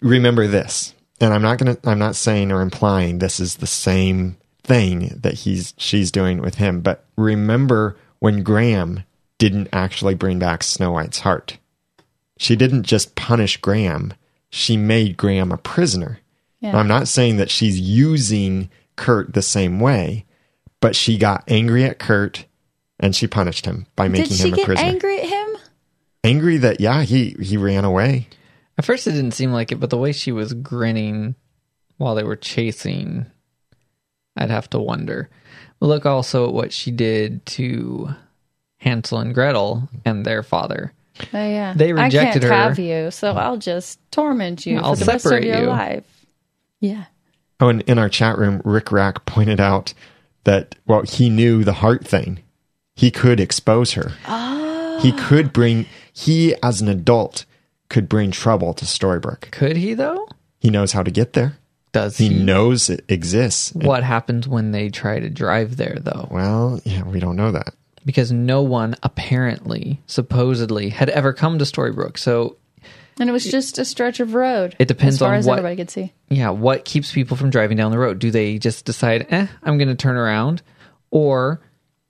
remember this. And I'm not to I'm not saying or implying this is the same thing that he's she's doing with him, but remember when Graham didn't actually bring back Snow White's heart. She didn't just punish Graham, she made Graham a prisoner. Yeah. I'm not saying that she's using Kurt the same way, but she got angry at Kurt and she punished him by making she him a prisoner. Did she get prisoner. angry at him? Angry that yeah, he he ran away. At first, it didn't seem like it, but the way she was grinning while they were chasing, I'd have to wonder. But look also at what she did to Hansel and Gretel and their father. Oh, yeah. They rejected her. I can't have you, so I'll just torment you I'll for the rest of your you. life. Yeah. Oh, and in our chat room, Rick Rack pointed out that, well, he knew the heart thing. He could expose her. Oh. He could bring, he as an adult could bring trouble to Storybrooke. Could he though? He knows how to get there. Does He he? knows it exists. What happens when they try to drive there though? Well, yeah, we don't know that. Because no one apparently, supposedly, had ever come to Storybrooke. So And it was just a stretch of road. It depends as far on as what- everybody could see. yeah, what keeps people from driving down the road? Do they just decide, eh, I'm going to turn around? Or,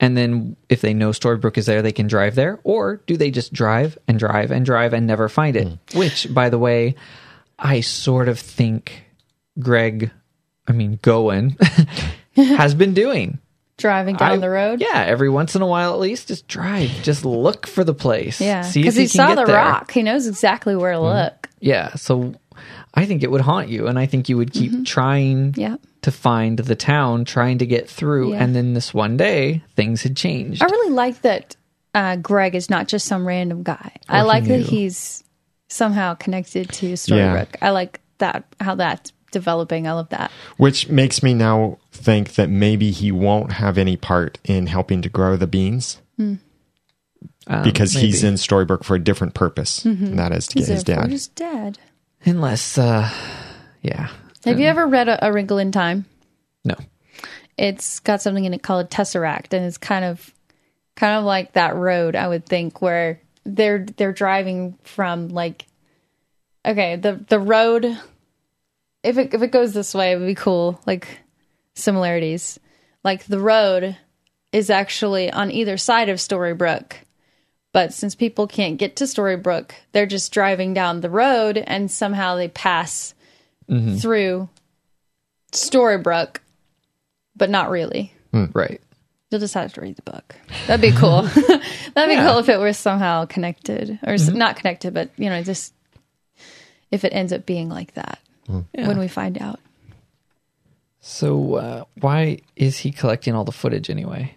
and then if they know Storybrooke is there, they can drive there? Or do they just drive and drive and drive and never find it? Which, by the way, I sort of think Greg, I mean, Goen, has been doing. Driving down I- the road. Yeah, every once in a while at least, just drive. Just look for the place. Yeah. Because if he, saw the there. rock. He knows exactly where to look. Yeah, so I think it would haunt you, and I think you would keep trying Mm-hmm. Yeah. to find the town, trying to get through, Yeah. and then this one day things had changed. I really like that uh, Greg is not just some random guy. I like knew. that he's somehow connected to Storybrooke. I like that how that's developing. I love that. Which makes me now think that maybe he won't have any part in helping to grow the beans. Um, because he's in Storybrooke for a different purpose, and that is to He's get his dad. his dad. unless, uh, yeah, Have you ever read a, a Wrinkle in Time? no, It's got something in it called a Tesseract, and it's kind of kind of like that road. I would think where they're they're driving from like okay the the road. If it if it goes this way, it would be cool. Like similarities, like the road is actually on either side of Storybrooke. But since people can't get to Storybrooke, they're just driving down the road and somehow they pass mm-hmm. through Storybrooke, but not really. Hmm, right. You'll just have to read the book. That'd be cool. That'd be cool if it were somehow connected, or s mm-hmm. not connected, but you know, just if it ends up being like that hmm. when we find out. So uh, why is he collecting all the footage anyway?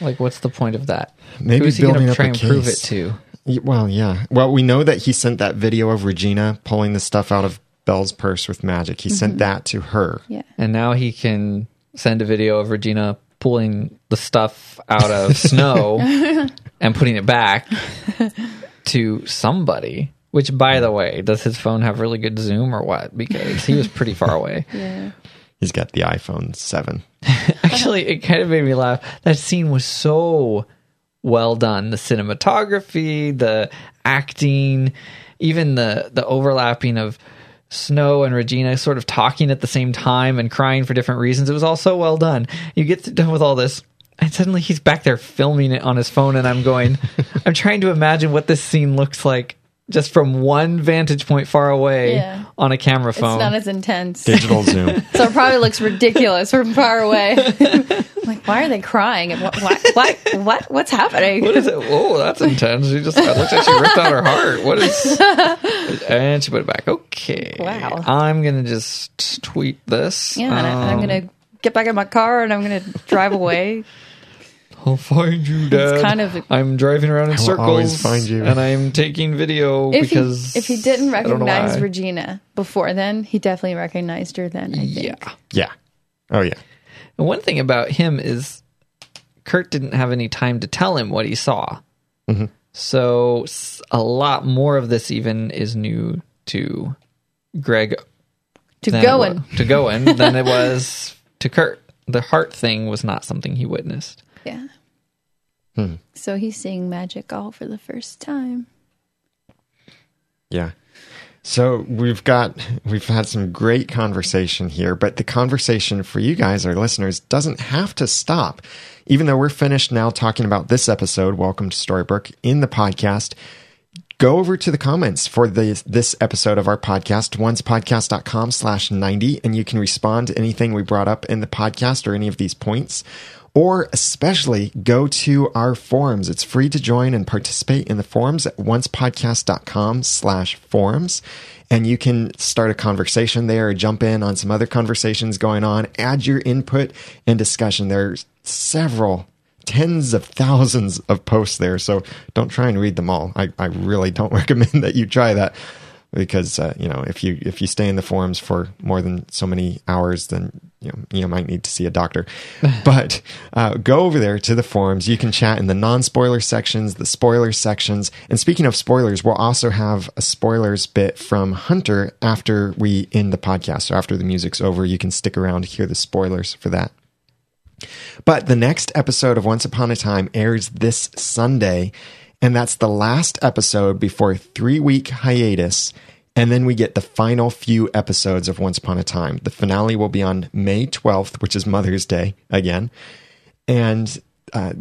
Like, what's the point of that? Maybe Who's he building gonna up try a and prove it case. to? Well, yeah. Well, we know that he sent that video of Regina pulling the stuff out of Belle's purse with magic. He sent that to her. Yeah. And now he can send a video of Regina pulling the stuff out of snow and putting it back to somebody. Which, by the way, does his phone have really good zoom or what? Because he was pretty far away. Yeah. He's got the iPhone 7. Actually, it kind of made me laugh. That scene was so well done. The cinematography, the acting, even the the overlapping of Snow and Regina sort of talking at the same time and crying for different reasons. It was all so well done. You get done with all this, and suddenly he's back there filming it on his phone, and I'm going, I'm trying to imagine what this scene looks like just from one vantage point far away Yeah. on a camera phone. It's not as intense. Digital zoom. so it probably looks ridiculous from far away. like, why are they crying? And what, what, what, what, what's happening? What is it? Whoa, that's intense. She just it looks like she ripped out her heart. What is? And she put it back. Okay. Wow. I'm gonna just tweet this. Yeah, and I, I'm Um, gonna get back in my car and I'm gonna drive away. I'll find you, Dad. kind of- I'm driving around in will circles. always find you. and I'm taking video If he, because if he didn't I don't know recognize. Regina before then, he definitely recognized her then. I think. yeah. Yeah. Oh, yeah. And one thing about him is Kurt didn't have any time to tell him what he saw. Mm-hmm. So a lot more of this even is new to Greg To than it Owen. wa- to Owen than it was to Kurt. The heart thing was not something he witnessed. Yeah. Hmm. So he's seeing magic all for the first time. Yeah. So we've got we've had some great conversation here, but the conversation for you guys, our listeners, doesn't have to stop. Even though we're finished now talking about this episode, Welcome to Storybrooke in the podcast, go over to the comments for the, this episode of our podcast, oncepodcast.com slash 90, and you can respond to anything we brought up in the podcast or any of these points. Or especially go to our forums. It's free to join and participate in the forums at oncepodcast.com slash forums. And you can start a conversation there jump in on some other conversations going on. Add your input and discussion. There's several tens of thousands of posts there. So don't try and read them all. I, I really don't recommend that you try that because uh, you know if you if you stay in the forums for more than so many hours, then you know you might need to see a doctor. but uh, go over there to the forums. You can chat in the non-spoiler sections, the spoiler sections. And speaking of spoilers, we'll also have a spoilers bit from Hunter after we end the podcast. So after the music's over, you can stick around to hear the spoilers for that. But the next episode of Once Upon a Time airs this Sunday, and that's the last episode before a three week hiatus. And then we get the final few episodes of Once Upon a Time. The finale will be on May 12th, which is Mother's Day again. And uh,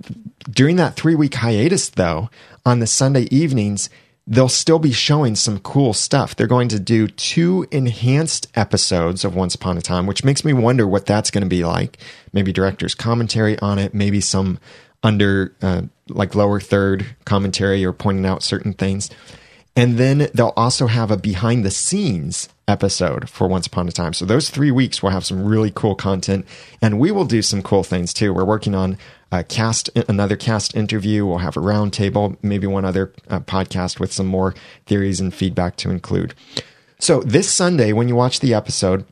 during that three week hiatus, though, on the Sunday evenings, they'll still be showing some cool stuff. They're going to do two enhanced episodes of Once Upon a Time, which makes me wonder what that's going to be like. Maybe director's commentary on it, maybe some under uh, like lower third commentary or pointing out certain things. And then they'll also have a behind the scenes episode for Once Upon a Time. So those three weeks will have some really cool content, and we will do some cool things too. We're working on a cast, another cast interview. We'll have a roundtable, maybe one other uh, podcast with some more theories and feedback to include. So this Sunday, when you watch the episode,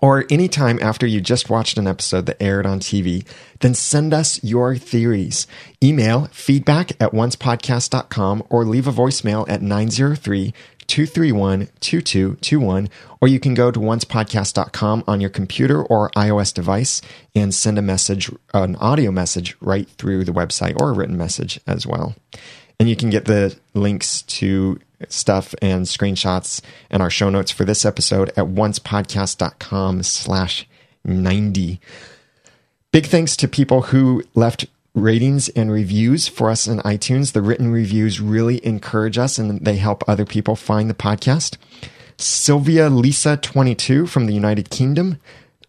or anytime after you just watched an episode that aired on TV, then send us your theories. Email feedback at oncepodcast.com or leave a voicemail at 903 231 2221, or you can go to oncepodcast.com on your computer or iOS device and send a message, an audio message right through the website or a written message as well. And you can get the links to stuff and screenshots and our show notes for this episode at oncepodcast.com slash 90. Big thanks to people who left ratings and reviews for us in iTunes. The written reviews really encourage us and they help other people find the podcast. Sylvia Lisa 22 from the United Kingdom,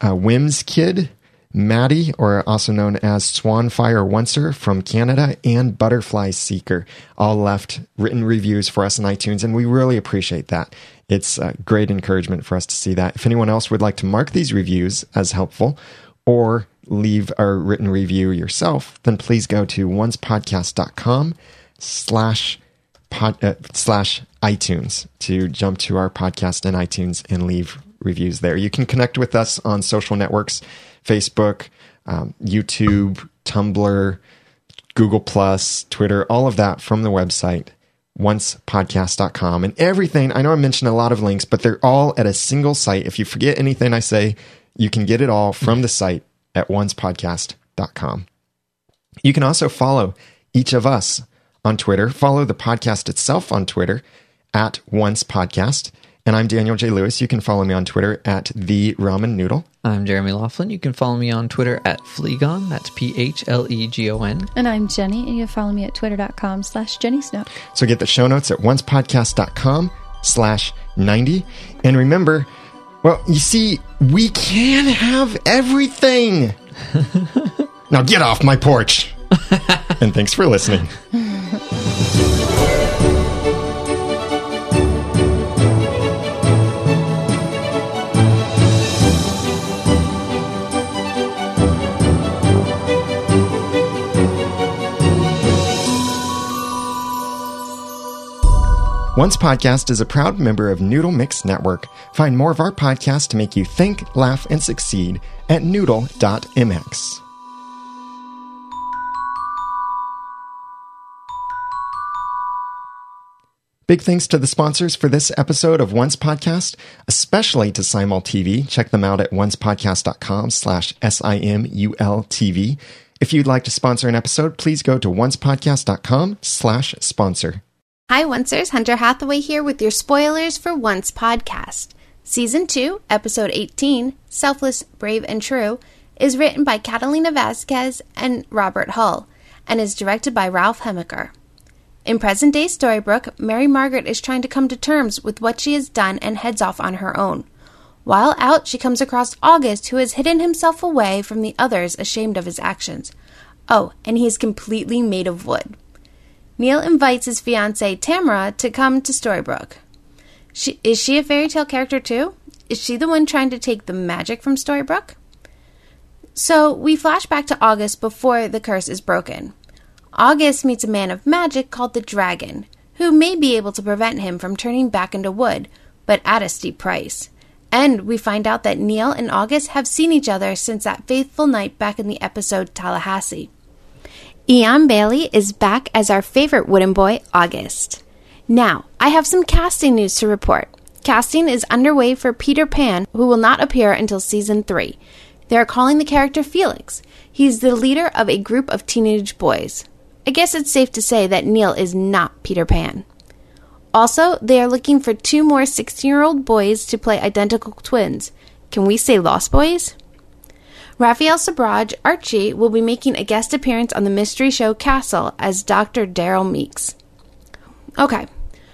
uh, Wims Kid, Maddie, or also known as Swanfire Oncer from Canada, and Butterfly Seeker all left written reviews for us in iTunes, and we really appreciate that. It's a great encouragement for us to see that. If anyone else would like to mark these reviews as helpful or leave a written review yourself, then please go to oncepodcast.com slash pod, uh, slash iTunes to jump to our podcast in iTunes and leave reviews there. You can connect with us on social networks, Facebook, um, YouTube, Tumblr, Google Plus, Twitter, all of that from the website oncepodcast.com and everything. I know I mentioned a lot of links, but they're all at a single site. If you forget anything I say, you can get it all from the site at oncepodcast.com. You can also follow each of us on Twitter. Follow the podcast itself on Twitter at Once Podcast. And I'm Daniel J. Lewis. You can follow me on Twitter at The Ramen Noodle. I'm Jeremy Laughlin. You can follow me on Twitter at Phlegon. That's P H L E G O N. And I'm Jenny, and you can follow me at twitter.com slash Jenny Snow. So get the show notes at oncepodcast.com slash 90. And remember, well, you see, we can have everything. now get off my porch. and thanks for listening. Once Podcast is a proud member of Noodle Mix Network. Find more of our podcasts to make you think, laugh, and succeed at noodle.mx. Big thanks to the sponsors for this episode of Once Podcast, especially to Simul TV. Check them out at oncepodcast.com slash S-I-M-U-L-T-V. If you'd like to sponsor an episode, please go to oncepodcast.com slash sponsor. Hi, Oncers. Hunter Hathaway here with your spoilers for Once podcast. Season 2, Episode 18, Selfless, Brave, and True, is written by Catalina Vasquez and Robert Hull and is directed by Ralph Hemecker. In present day Storybrooke, Mary Margaret is trying to come to terms with what she has done and heads off on her own. While out, she comes across August, who has hidden himself away from the others, ashamed of his actions. Oh, and he is completely made of wood. Neal invites his fiancee Tamara to come to Storybrooke. She, is she a fairy tale character too? Is she the one trying to take the magic from Storybrooke? So we flash back to August before the curse is broken. August meets a man of magic called the Dragon, who may be able to prevent him from turning back into wood, but at a steep price. And we find out that Neal and August have seen each other since that faithful night back in the episode Tallahassee. Eion Bailey is back as our favorite wooden boy, August. Now, I have some casting news to report. Casting is underway for Peter Pan, who will not appear until season 3. They are calling the character Felix. He's the leader of a group of teenage boys. I guess it's safe to say that Neal is not Peter Pan. Also, they are looking for two more 16 year old boys to play identical twins. Can we say Lost Boys? Raphael Sbarge, Archie, will be making a guest appearance on the mystery show Castle as Dr. Daryl Meeks. Okay,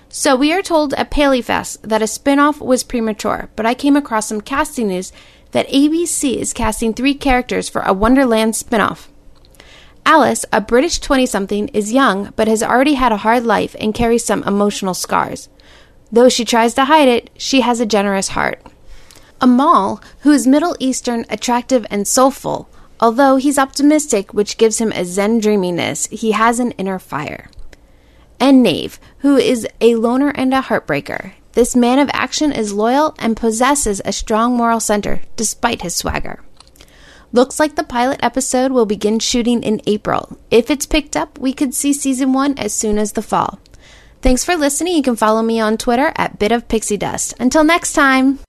so we are told at Paleyfest that a spin-off was premature, but I came across some casting news that ABC is casting three characters for a Wonderland spin-off. Alice, a British 20 something, is young but has already had a hard life and carries some emotional scars. Though she tries to hide it, she has a generous heart. Amal, who is Middle Eastern, attractive, and soulful, although he's optimistic, which gives him a Zen dreaminess, he has an inner fire. And Knave, who is a loner and a heartbreaker. This man of action is loyal and possesses a strong moral center, despite his swagger. Looks like the pilot episode will begin shooting in April. If it's picked up, we could see season one as soon as the fall. Thanks for listening. You can follow me on Twitter at Bit of Pixie Dust. Until next time.